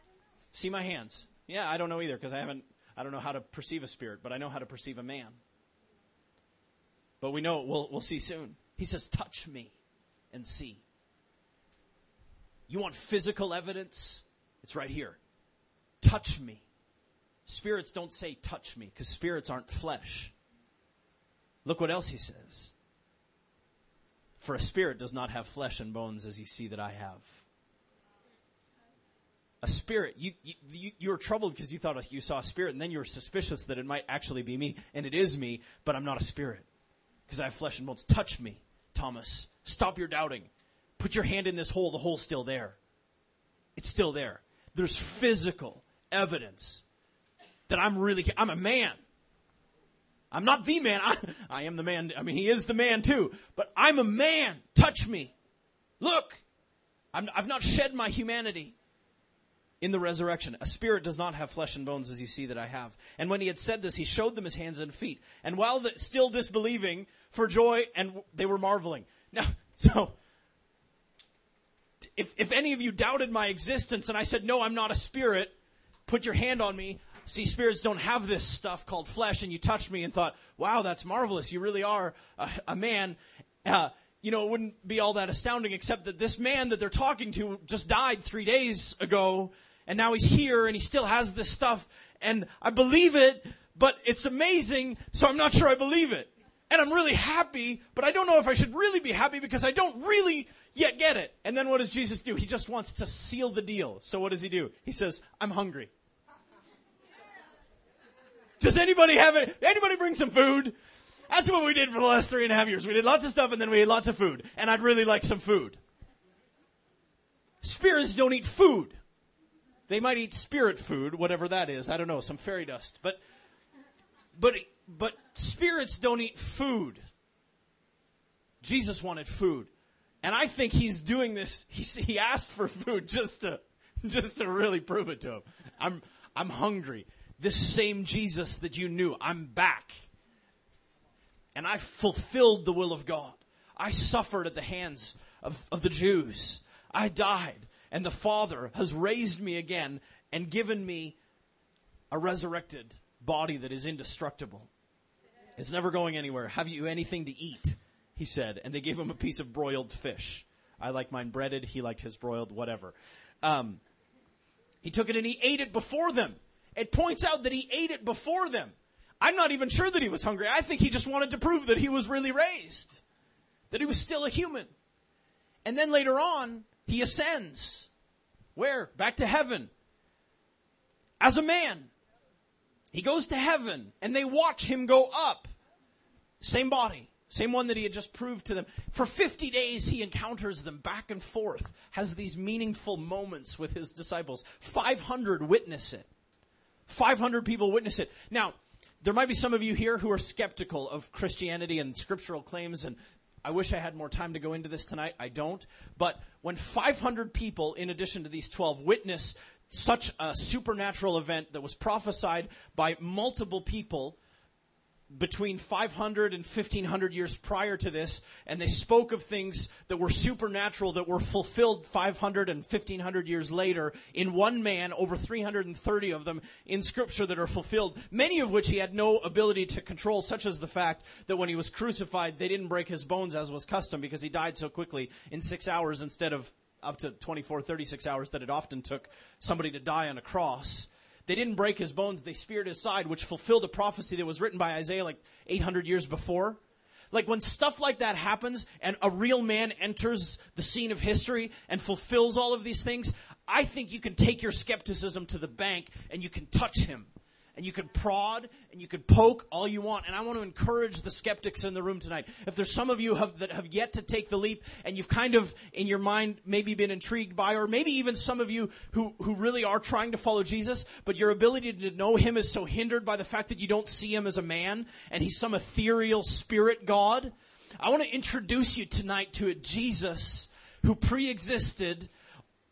See my hands. Yeah, I don't know either because I haven't I don't know how to perceive a spirit, but I know how to perceive a man. But we know we'll we'll see soon. He says, "Touch me and see." You want physical evidence? It's right here. Touch me. Spirits don't say touch me because spirits aren't flesh. Look what else he says. For a spirit does not have flesh and bones as you see that I have. A spirit, you, you, you were troubled because you thought you saw a spirit and then you were suspicious that it might actually be me and it is me, but I'm not a spirit because I have flesh and bones. Touch me, Thomas. Stop your doubting. Put your hand in this hole. The hole's still there. It's still there. There's physical evidence that I'm really, I'm a man. I'm not the man. I, I am the man. I mean, he is the man too, but I'm a man. Touch me. Look, i have not shed my humanity in the resurrection. A spirit does not have flesh and bones as you see that I have. And when he had said this, he showed them his hands and feet. And while the, still disbelieving for joy, and they were marveling. Now, so, if, if any of you doubted my existence and I said, no, I'm not a spirit, put your hand on me, See, spirits don't have this stuff called flesh, and you touched me and thought, wow, that's marvelous. You really are a, a man. Uh, you know, it wouldn't be all that astounding except that this man that they're talking to just died three days ago, and now he's here and he still has this stuff, and I believe it, but it's amazing, so I'm not sure I believe it. And I'm really happy, but I don't know if I should really be happy because I don't really yet get it. And then what does Jesus do? He just wants to seal the deal. So what does he do? He says, I'm hungry. Does anybody have it? Anybody bring some food? That's what we did for the last three and a half years. We did lots of stuff and then we ate lots of food. And I'd really like some food. spirits don't eat food. They might eat spirit food, whatever that is. I don't know, some fairy dust. But but but spirits don't eat food. Jesus wanted food. And I think he's doing this he he asked for food just to just to really prove it to him. I'm I'm hungry. This same Jesus that you knew, I'm back. And I fulfilled the will of God. I suffered at the hands of, of the Jews. I died, and the Father has raised me again and given me a resurrected body that is indestructible. It's never going anywhere. Have you anything to eat? He said, and they gave him a piece of broiled fish. I like mine breaded. He liked his broiled, whatever. Um, he took it and he ate it before them. It points out that he ate it before them. I'm not even sure that he was hungry. I think he just wanted to prove that he was really raised, that he was still a human. And then later on, he ascends. Where? Back to heaven. As a man. He goes to heaven and they watch him go up. Same body. Same one that he had just proved to them. For 50 days, he encounters them back and forth, has these meaningful moments with his disciples. 500 witness it. 500 people witness it. Now, there might be some of you here who are skeptical of Christianity and scriptural claims, and I wish I had more time to go into this tonight. I don't. But when 500 people, in addition to these 12, witness such a supernatural event that was prophesied by multiple people, between 500 and 1500 years prior to this, and they spoke of things that were supernatural that were fulfilled 500 and 1500 years later in one man, over 330 of them in scripture that are fulfilled, many of which he had no ability to control, such as the fact that when he was crucified, they didn't break his bones as was custom because he died so quickly in six hours instead of up to 24, 36 hours that it often took somebody to die on a cross. They didn't break his bones, they speared his side, which fulfilled a prophecy that was written by Isaiah like 800 years before. Like when stuff like that happens and a real man enters the scene of history and fulfills all of these things, I think you can take your skepticism to the bank and you can touch him and you can prod and you can poke all you want. And I want to encourage the skeptics in the room tonight. If there's some of you have, that have yet to take the leap and you've kind of in your mind maybe been intrigued by, or maybe even some of you who, who really are trying to follow Jesus, but your ability to know him is so hindered by the fact that you don't see him as a man and he's some ethereal spirit God. I want to introduce you tonight to a Jesus who pre-existed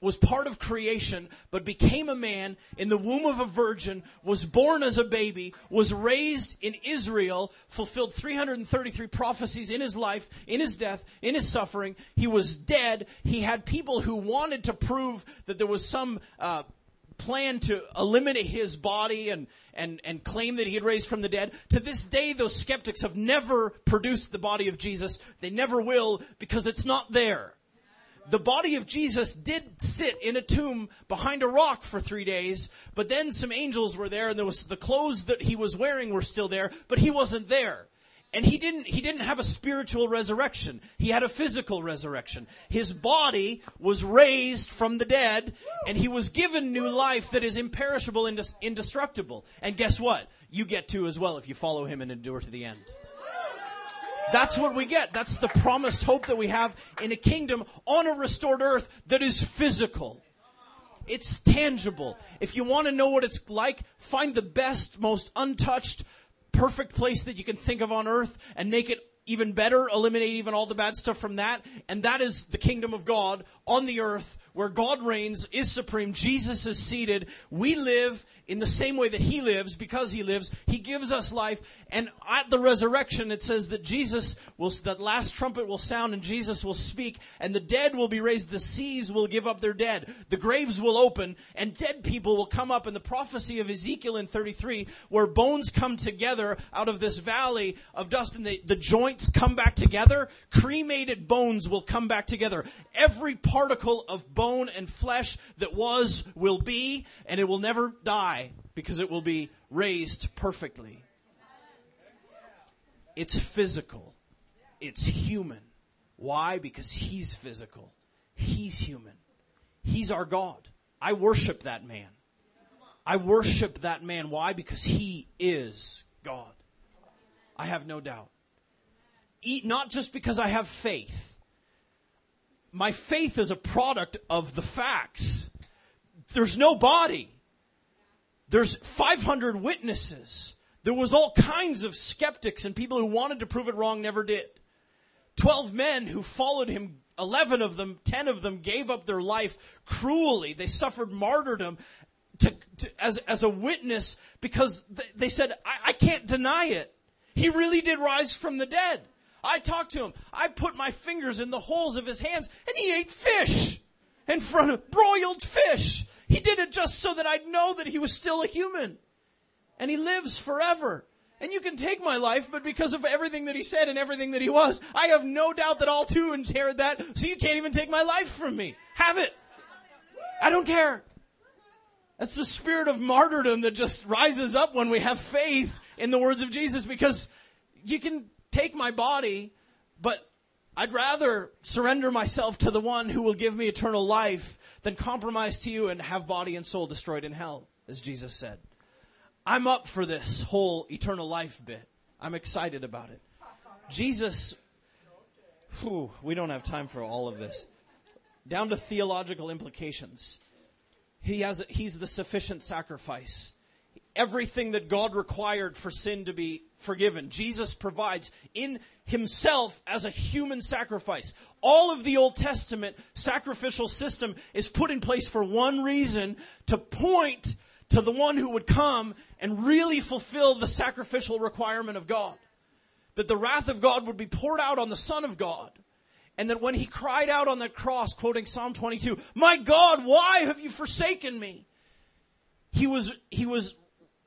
was part of creation, but became a man in the womb of a virgin, was born as a baby, was raised in Israel, fulfilled 333 prophecies in his life, in his death, in his suffering. He was dead. He had people who wanted to prove that there was some uh, plan to eliminate his body and, and, and claim that he had raised from the dead. To this day, those skeptics have never produced the body of Jesus. They never will because it's not there the body of Jesus did sit in a tomb behind a rock for three days, but then some angels were there and there was the clothes that he was wearing were still there, but he wasn't there. And he didn't, he didn't have a spiritual resurrection. He had a physical resurrection. His body was raised from the dead and he was given new life that is imperishable and indestructible. And guess what? You get to as well if you follow him and endure to the end. That's what we get. That's the promised hope that we have in a kingdom on a restored earth that is physical. It's tangible. If you want to know what it's like, find the best, most untouched, perfect place that you can think of on earth and make it even better, eliminate even all the bad stuff from that. And that is the kingdom of God on the earth where God reigns, is supreme, Jesus is seated. We live in the same way that He lives because He lives. He gives us life. And at the resurrection, it says that Jesus will, that last trumpet will sound and Jesus will speak and the dead will be raised. The seas will give up their dead. The graves will open and dead people will come up. And the prophecy of Ezekiel in 33, where bones come together out of this valley of dust and the, the joints come back together, cremated bones will come back together. Every particle of bone and flesh that was will be and it will never die because it will be raised perfectly. It's physical. It's human. Why? Because he's physical. He's human. He's our God. I worship that man. I worship that man. Why? Because he is God. I have no doubt. Eat Not just because I have faith. My faith is a product of the facts. There's no body. There's 500 witnesses. There was all kinds of skeptics and people who wanted to prove it wrong never did. 12 men who followed him, 11 of them, 10 of them gave up their life cruelly. They suffered martyrdom to, to, as, as a witness because they, they said, I, I can't deny it. He really did rise from the dead. I talked to him. I put my fingers in the holes of his hands and he ate fish in front of broiled fish. He did it just so that I'd know that he was still a human. And he lives forever. And you can take my life, but because of everything that he said and everything that he was, I have no doubt that all two inherit that, so you can't even take my life from me. Have it. I don't care. That's the spirit of martyrdom that just rises up when we have faith in the words of Jesus because you can take my body, but I'd rather surrender myself to the one who will give me eternal life than compromise to you and have body and soul destroyed in hell, as Jesus said. I'm up for this whole eternal life bit. I'm excited about it. Jesus, whew, we don't have time for all of this. Down to theological implications. He has, he's the sufficient sacrifice. Everything that God required for sin to be forgiven, Jesus provides in himself as a human sacrifice. All of the Old Testament sacrificial system is put in place for one reason to point to the one who would come and really fulfill the sacrificial requirement of God. That the wrath of God would be poured out on the Son of God. And that when he cried out on the cross, quoting Psalm 22, My God, why have you forsaken me? He was, he was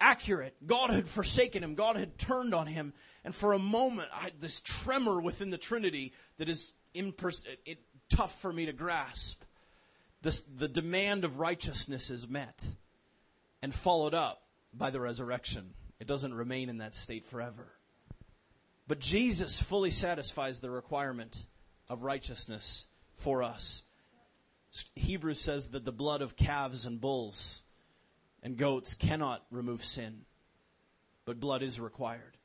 accurate. God had forsaken him. God had turned on him. And for a moment, I had this tremor within the Trinity that is impers- it, tough for me to grasp. This, the demand of righteousness is met and followed up by the resurrection. It doesn't remain in that state forever. But Jesus fully satisfies the requirement of righteousness for us. Hebrews says that the blood of calves and bulls and goats cannot remove sin, but blood is required.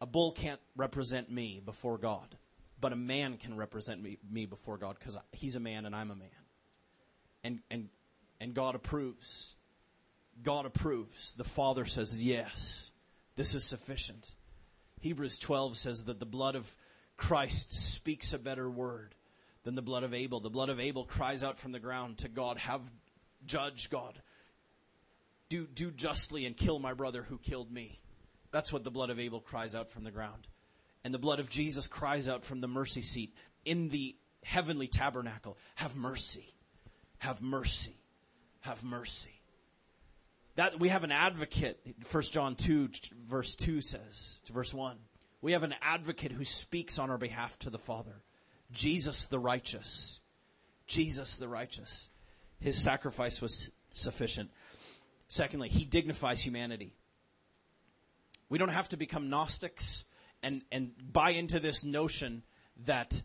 A, bull can't represent me before God, but a man can represent me, me before God because he's a man and I'm a man. And, and, and God approves. God approves. The Father says, Yes, this is sufficient. Hebrews 12 says that the blood of Christ speaks a better word than the blood of Abel. The blood of Abel cries out from the ground to God, Have judge God. Do, do justly and kill my brother who killed me. That's what the blood of Abel cries out from the ground. And the blood of Jesus cries out from the mercy seat in the heavenly tabernacle Have mercy. Have mercy. Have mercy. That we have an advocate, 1 John 2, verse 2 says, to verse 1. We have an advocate who speaks on our behalf to the Father. Jesus the righteous. Jesus the righteous. His sacrifice was sufficient. Secondly, he dignifies humanity. We don't have to become Gnostics and, and buy into this notion that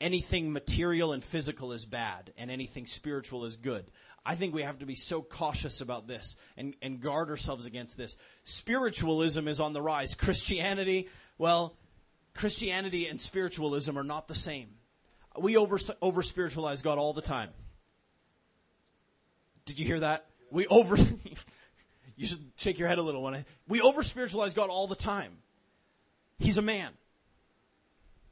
anything material and physical is bad and anything spiritual is good. I think we have to be so cautious about this and, and guard ourselves against this. Spiritualism is on the rise. Christianity, well, Christianity and spiritualism are not the same. We over, over spiritualize God all the time. Did you hear that? We over, you should shake your head a little when we over spiritualize God all the time. He's a man.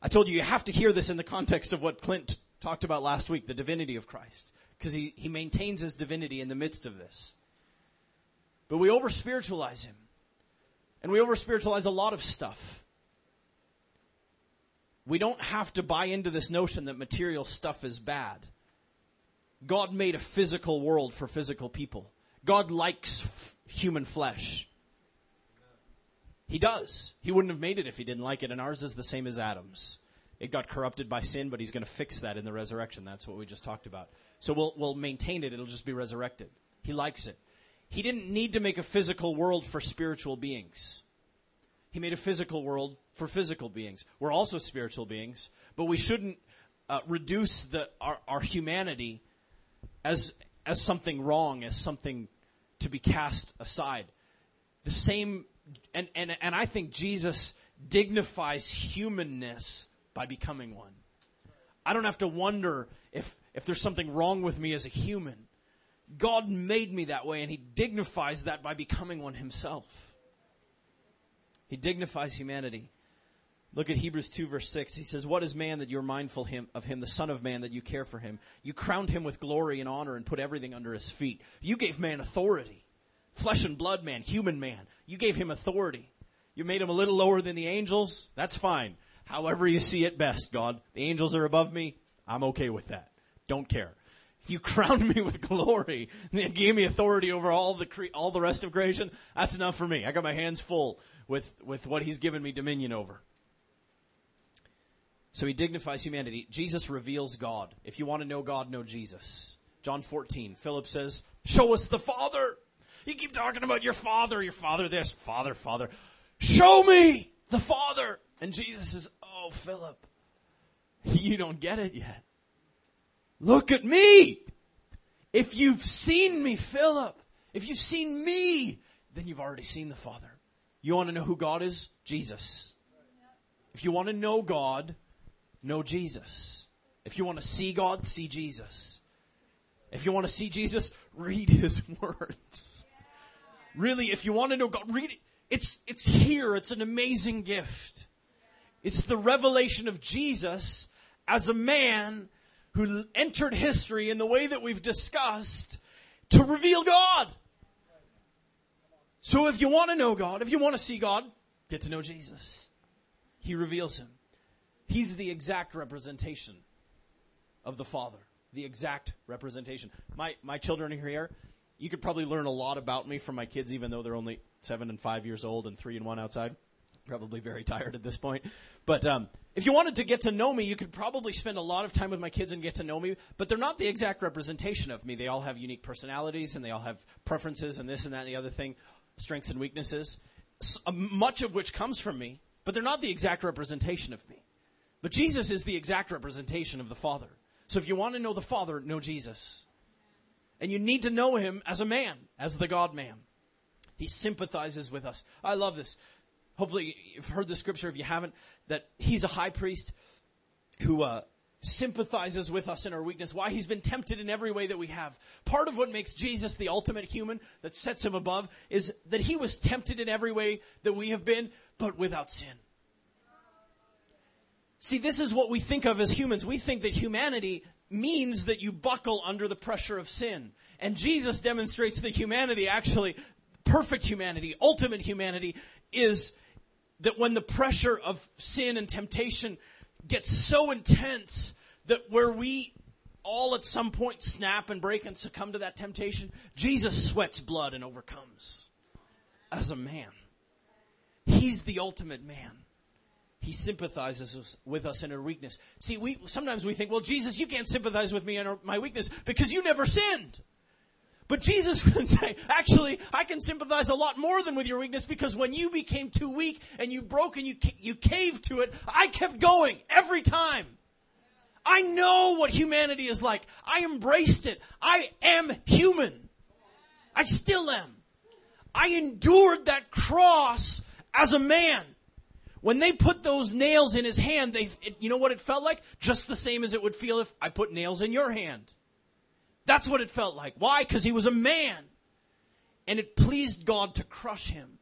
I told you you have to hear this in the context of what Clint talked about last week, the divinity of Christ because he, he maintains his divinity in the midst of this. But we over spiritualize him. And we over spiritualize a lot of stuff. We don't have to buy into this notion that material stuff is bad. God made a physical world for physical people. God likes f- human flesh. He does. He wouldn't have made it if he didn't like it, and ours is the same as Adam's. It got corrupted by sin, but he's going to fix that in the resurrection. That's what we just talked about. So we'll, we'll maintain it. It'll just be resurrected. He likes it. He didn't need to make a physical world for spiritual beings. He made a physical world for physical beings. We're also spiritual beings, but we shouldn't uh, reduce the, our, our humanity as, as something wrong, as something to be cast aside. The same, and, and, and I think Jesus dignifies humanness by becoming one. I don't have to wonder if, if there's something wrong with me as a human. God made me that way, and He dignifies that by becoming one Himself. He dignifies humanity. Look at Hebrews 2, verse 6. He says, What is man that you're mindful him, of him, the Son of Man, that you care for him? You crowned him with glory and honor and put everything under his feet. You gave man authority. Flesh and blood man, human man. You gave him authority. You made him a little lower than the angels. That's fine. However you see it best, God. The angels are above me. I'm okay with that. Don't care. You crowned me with glory and gave me authority over all the cre- all the rest of creation. That's enough for me. I got my hands full with with what He's given me dominion over. So He dignifies humanity. Jesus reveals God. If you want to know God, know Jesus. John 14. Philip says, "Show us the Father." You keep talking about your Father, your Father this, Father, Father. Show me the Father. And Jesus says, Oh, Philip, you don't get it yet. Look at me. If you've seen me, Philip, if you've seen me, then you've already seen the Father. You want to know who God is? Jesus. If you want to know God, know Jesus. If you want to see God, see Jesus. If you want to see Jesus, read his words. Really, if you want to know God, read it. It's, it's here. It's an amazing gift. It's the revelation of Jesus as a man who entered history in the way that we've discussed to reveal God. So if you want to know God, if you want to see God, get to know Jesus. He reveals him. He's the exact representation of the Father. The exact representation. My my children are here. You could probably learn a lot about me from my kids, even though they're only seven and five years old and three and one outside. Probably very tired at this point. But um, if you wanted to get to know me, you could probably spend a lot of time with my kids and get to know me. But they're not the exact representation of me. They all have unique personalities and they all have preferences and this and that and the other thing, strengths and weaknesses, uh, much of which comes from me. But they're not the exact representation of me. But Jesus is the exact representation of the Father. So if you want to know the Father, know Jesus. And you need to know him as a man, as the God man. He sympathizes with us. I love this. Hopefully, you've heard the scripture if you haven't, that he's a high priest who uh, sympathizes with us in our weakness. Why he's been tempted in every way that we have. Part of what makes Jesus the ultimate human that sets him above is that he was tempted in every way that we have been, but without sin. See, this is what we think of as humans. We think that humanity means that you buckle under the pressure of sin. And Jesus demonstrates that humanity actually perfect humanity, ultimate humanity, is that when the pressure of sin and temptation gets so intense that where we all at some point snap and break and succumb to that temptation, Jesus sweats blood and overcomes as a man. He's the ultimate man. He sympathizes with us in our weakness. See, we sometimes we think, well, Jesus, you can't sympathize with me in my weakness because you never sinned. But Jesus would say, actually, I can sympathize a lot more than with your weakness because when you became too weak and you broke and you, you caved to it, I kept going every time. I know what humanity is like. I embraced it. I am human. I still am. I endured that cross as a man. When they put those nails in his hand, they, it, you know what it felt like? Just the same as it would feel if I put nails in your hand. That's what it felt like. Why? Because he was a man. And it pleased God to crush him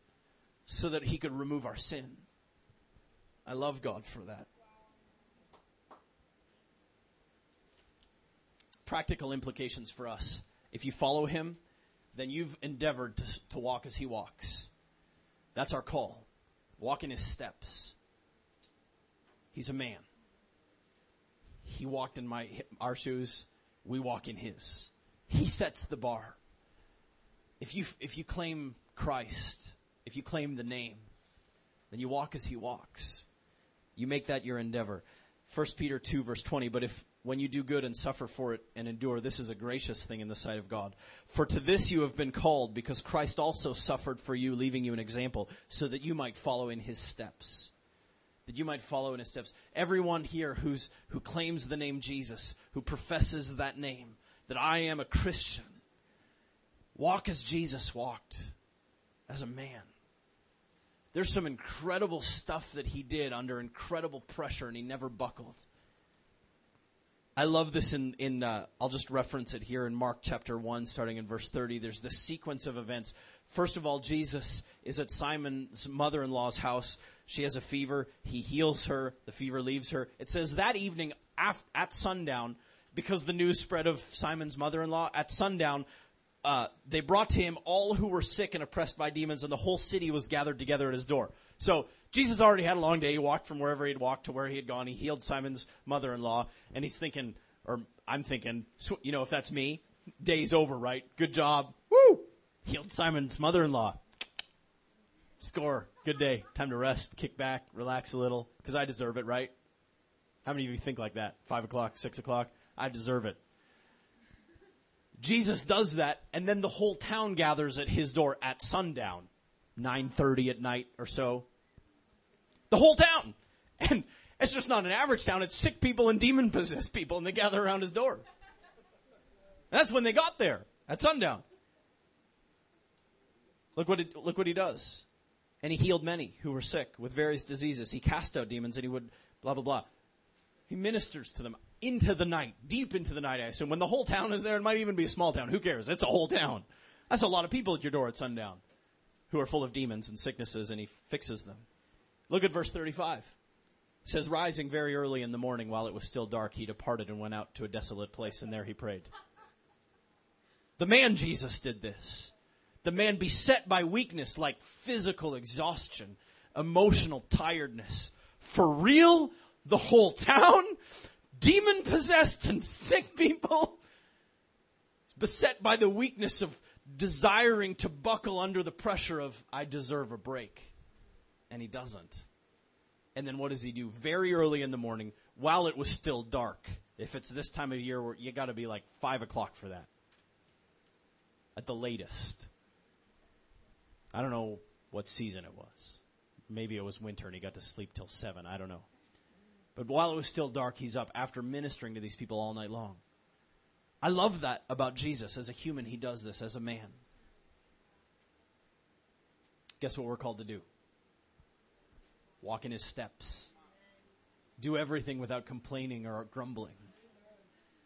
so that he could remove our sin. I love God for that. Practical implications for us. If you follow him, then you've endeavored to, to walk as he walks. That's our call. Walk in his steps. He's a man. He walked in my our shoes we walk in His. He sets the bar. If you, if you claim Christ, if you claim the name, then you walk as He walks. You make that your endeavor. 1 Peter 2 verse 20, but if when you do good and suffer for it and endure, this is a gracious thing in the sight of God. For to this you have been called, because Christ also suffered for you, leaving you an example, so that you might follow in his steps that you might follow in his steps. Everyone here who's, who claims the name Jesus, who professes that name, that I am a Christian, walk as Jesus walked, as a man. There's some incredible stuff that he did under incredible pressure and he never buckled. I love this in, in uh, I'll just reference it here in Mark chapter 1, starting in verse 30. There's this sequence of events. First of all, Jesus is at Simon's mother in law's house. She has a fever. He heals her. The fever leaves her. It says that evening af- at sundown, because the news spread of Simon's mother in law, at sundown, uh, they brought to him all who were sick and oppressed by demons, and the whole city was gathered together at his door. So Jesus already had a long day. He walked from wherever he'd walked to where he had gone. He healed Simon's mother in law, and he's thinking, or I'm thinking, you know, if that's me, day's over, right? Good job. Woo! Healed Simon's mother in law. Score. Good day. Time to rest, kick back, relax a little, because I deserve it, right? How many of you think like that? Five o'clock, six o'clock? I deserve it. Jesus does that, and then the whole town gathers at his door at sundown, 9.30 at night or so. The whole town. And it's just not an average town, it's sick people and demon possessed people, and they gather around his door. that's when they got there, at sundown. Look what, it, look what he does. And he healed many who were sick with various diseases. He cast out demons and he would blah, blah, blah. He ministers to them into the night, deep into the night, I assume. When the whole town is there, it might even be a small town. Who cares? It's a whole town. That's a lot of people at your door at sundown who are full of demons and sicknesses, and he fixes them. Look at verse 35. It says, Rising very early in the morning while it was still dark, he departed and went out to a desolate place, and there he prayed. The man Jesus did this. The man beset by weakness like physical exhaustion, emotional tiredness. For real? The whole town? demon possessed and sick people, beset by the weakness of desiring to buckle under the pressure of, I deserve a break. And he doesn't. And then what does he do? Very early in the morning, while it was still dark. If it's this time of year, where you got to be like five o'clock for that, at the latest. I don't know what season it was. Maybe it was winter and he got to sleep till seven. I don't know. But while it was still dark, he's up after ministering to these people all night long. I love that about Jesus. As a human, he does this. As a man, guess what we're called to do? Walk in his steps. Do everything without complaining or grumbling.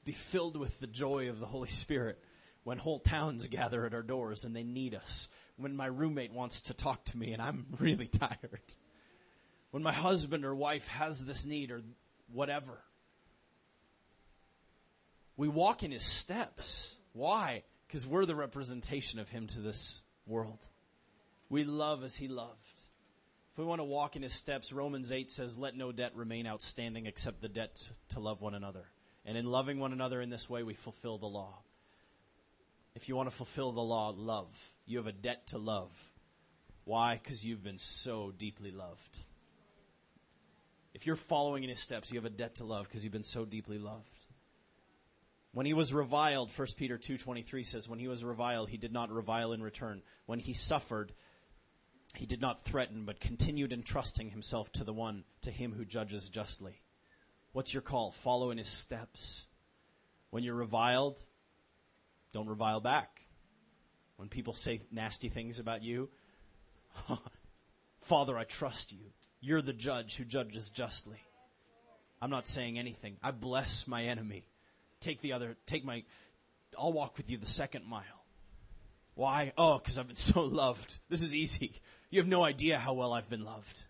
Be filled with the joy of the Holy Spirit when whole towns gather at our doors and they need us. When my roommate wants to talk to me and I'm really tired when my husband or wife has this need or whatever. We walk in his steps. Why? Because we're the representation of him to this world. We love as he loved. If we want to walk in his steps, Romans 8 says, Let no debt remain outstanding except the debt to love one another. And in loving one another in this way, we fulfill the law. If you want to fulfill the law, love. You have a debt to love. Why? Because you've been so deeply loved. If you're following in his steps, you have a debt to love because you've been so deeply loved. When he was reviled, 1 Peter 2:23 says when he was reviled, he did not revile in return. When he suffered, he did not threaten but continued entrusting himself to the one to him who judges justly. What's your call? Follow in his steps. When you're reviled, don't revile back. When people say nasty things about you, Father, I trust you. You're the judge who judges justly. I'm not saying anything. I bless my enemy. Take the other, take my, I'll walk with you the second mile. Why? Oh, because I've been so loved. This is easy. You have no idea how well I've been loved.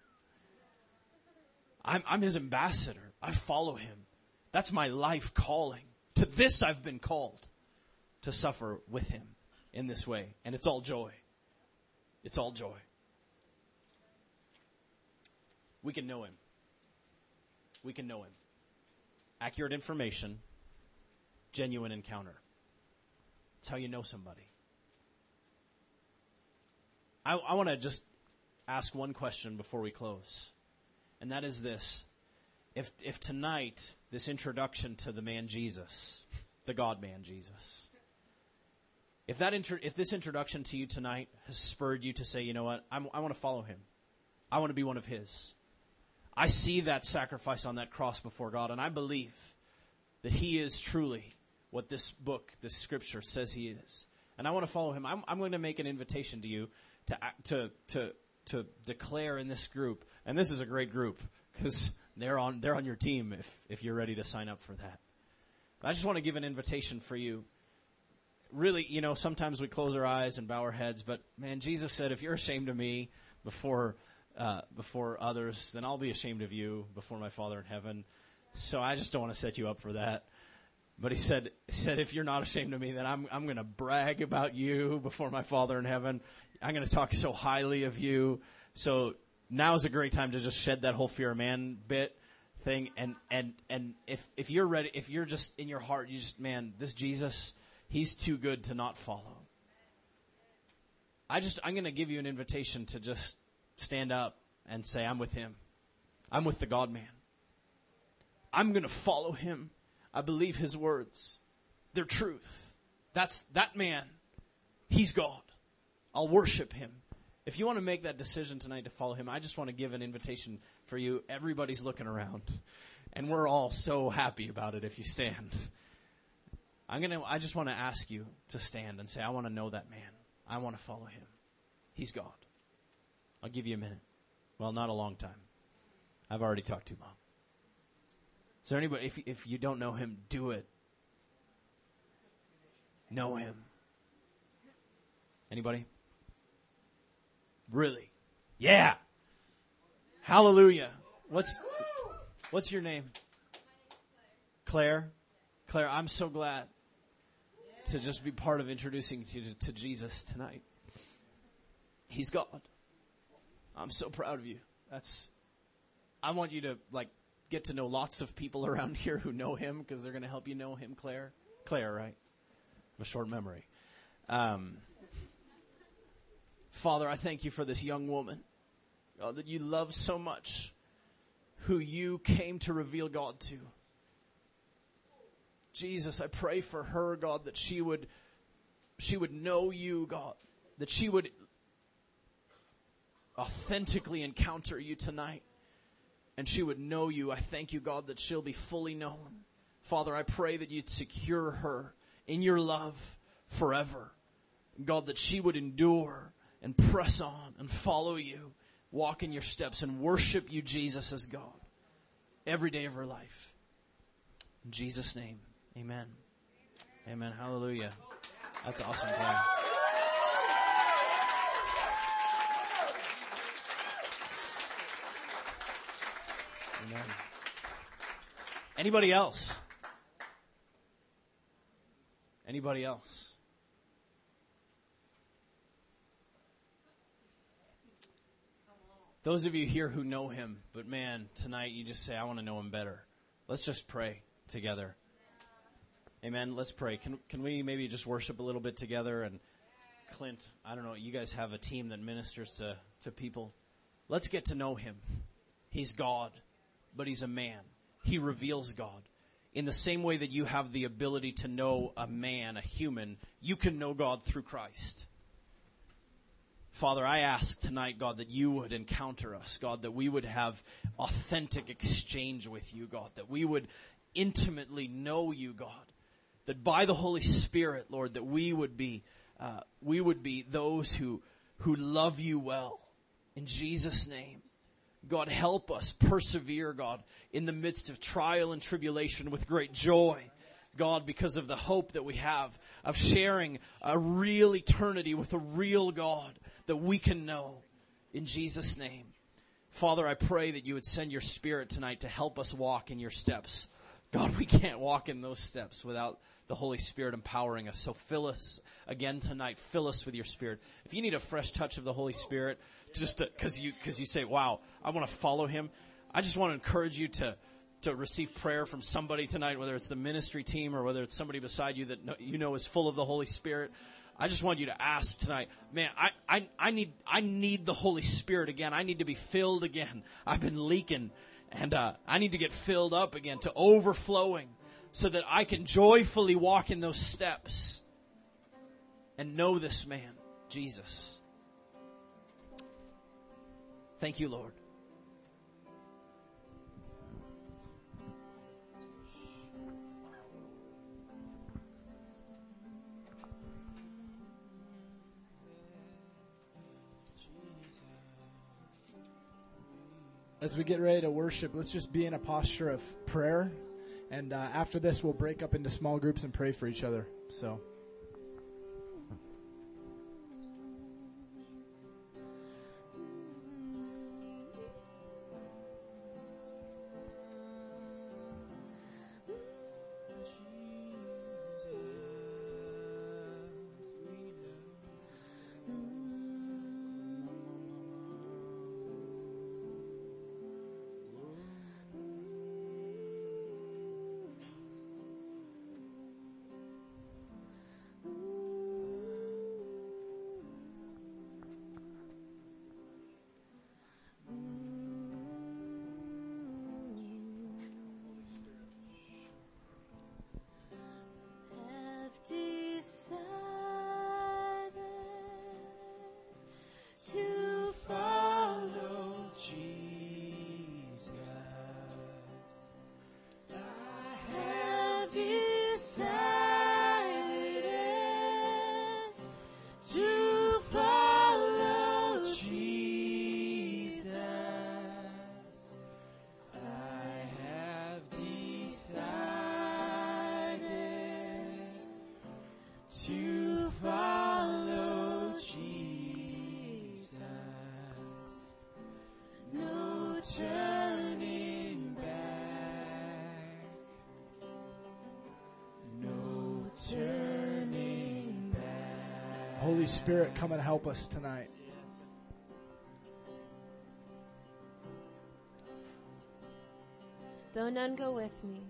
I'm, I'm his ambassador. I follow him. That's my life calling. To this I've been called to suffer with him in this way. And it's all joy. It's all joy. we can know him. We can know him. Accurate information, genuine encounter. It's how you know somebody. I, I want to just ask one question before we close, and that is this. If, if tonight, this introduction to the man Jesus, the God man Jesus, if, that intro, if this introduction to you tonight has spurred you to say, you know what, I'm, I want to follow him, I want to be one of his I see that sacrifice on that cross before God, and I believe that He is truly what this book, this scripture says He is. And I want to follow Him. I'm, I'm going to make an invitation to you to, to, to, to declare in this group, and this is a great group because they're on, they're on your team if, if you're ready to sign up for that. But I just want to give an invitation for you. Really, you know, sometimes we close our eyes and bow our heads, but man, Jesus said, if you're ashamed of me before uh, before others, then I'll be ashamed of you before my Father in heaven. So I just don't want to set you up for that. But he said, said if you're not ashamed of me, then I'm, I'm going to brag about you before my Father in heaven. I'm going to talk so highly of you. So now is a great time to just shed that whole fear of man bit thing. And, and, and if, if you're ready, if you're just in your heart, you just, man, this Jesus, he's too good to not follow. I just, I'm going to give you an invitation to just stand up and say, I'm with him. I'm with the God man. I'm going to follow him. I believe his words. They're truth. That's that man. He's God. I'll worship him. If you want to make that decision tonight to follow him, I just want to give an invitation for you. Everybody's looking around, and we're all so happy about it if you stand. I'm going to I just want to ask you to stand and say I want to know that man. I want to follow him. He's God. I'll give you a minute. Well, not a long time. I've already talked too long. Is there anybody, if, if you don't know him, do it. Know him. Anybody? Really? Yeah. Hallelujah. What's, what's your name? Claire? Claire, I'm so glad to just be part of introducing you to, to Jesus tonight. He's God. I'm so proud of you. That's, I want you to like get to know lots of people around here who know him because they're going to help you know him, Claire. Claire, right? I have A short memory. Um, Father, I thank you for this young woman God, that you love so much, who you came to reveal God to. Jesus, I pray for her, God, that she would she would know you, God, that she would authentically encounter you tonight and she would know you. I thank you, God, that she'll be fully known. Father, I pray that you'd secure her in your love forever. God, that she would endure and press on and follow you, walk in your steps and worship you, Jesus, as God every day of her life. In Jesus' name, amen. Amen. Hallelujah. That's awesome, Claire. Amen. Anybody else? Anybody else? Those of you here who know him, but man, tonight you just say, I want to know him better. Let's just pray together. Amen. Let's pray. Can, can we maybe just worship a little bit together? And Clint, I don't know, you guys have a team that ministers to, to people. Let's get to know him. He's God but he's a man. He reveals God. In the same way that you have the ability to know a man, a human, you can know God through Christ. Father, I ask tonight, God, that you would encounter us, God, that we would have authentic exchange with you, God, that we would intimately know you, God, that by the Holy Spirit, Lord, that we would be, uh, we would be those who, who love you well. In Jesus' name. God, help us persevere, God, in the midst of trial and tribulation with great joy. God, because of the hope that we have of sharing a real eternity with a real God that we can know. In Jesus' name. Father, I pray that you would send your spirit tonight to help us walk in your steps. God, we can't walk in those steps without the Holy Spirit empowering us. So fill us again tonight. Fill us with your Spirit. If you need a fresh touch of the Holy Spirit, just because you because you say, "Wow, I want to follow Him," I just want to encourage you to to receive prayer from somebody tonight, whether it's the ministry team or whether it's somebody beside you that you know is full of the Holy Spirit. I just want you to ask tonight, man, I, I, I need, I need the Holy Spirit again. I need to be filled again. I've been leaking and, uh, I need to get filled up again to overflowing so that I can joyfully walk in those steps and know this man, Jesus. Thank you, Lord. as we get ready to worship, let's just be in a posture of prayer. And uh, after this, we'll break up into small groups and pray for each other. So. to follow Jesus. No turning back. No turning back. Holy Spirit, come and help us tonight. Though none go with me,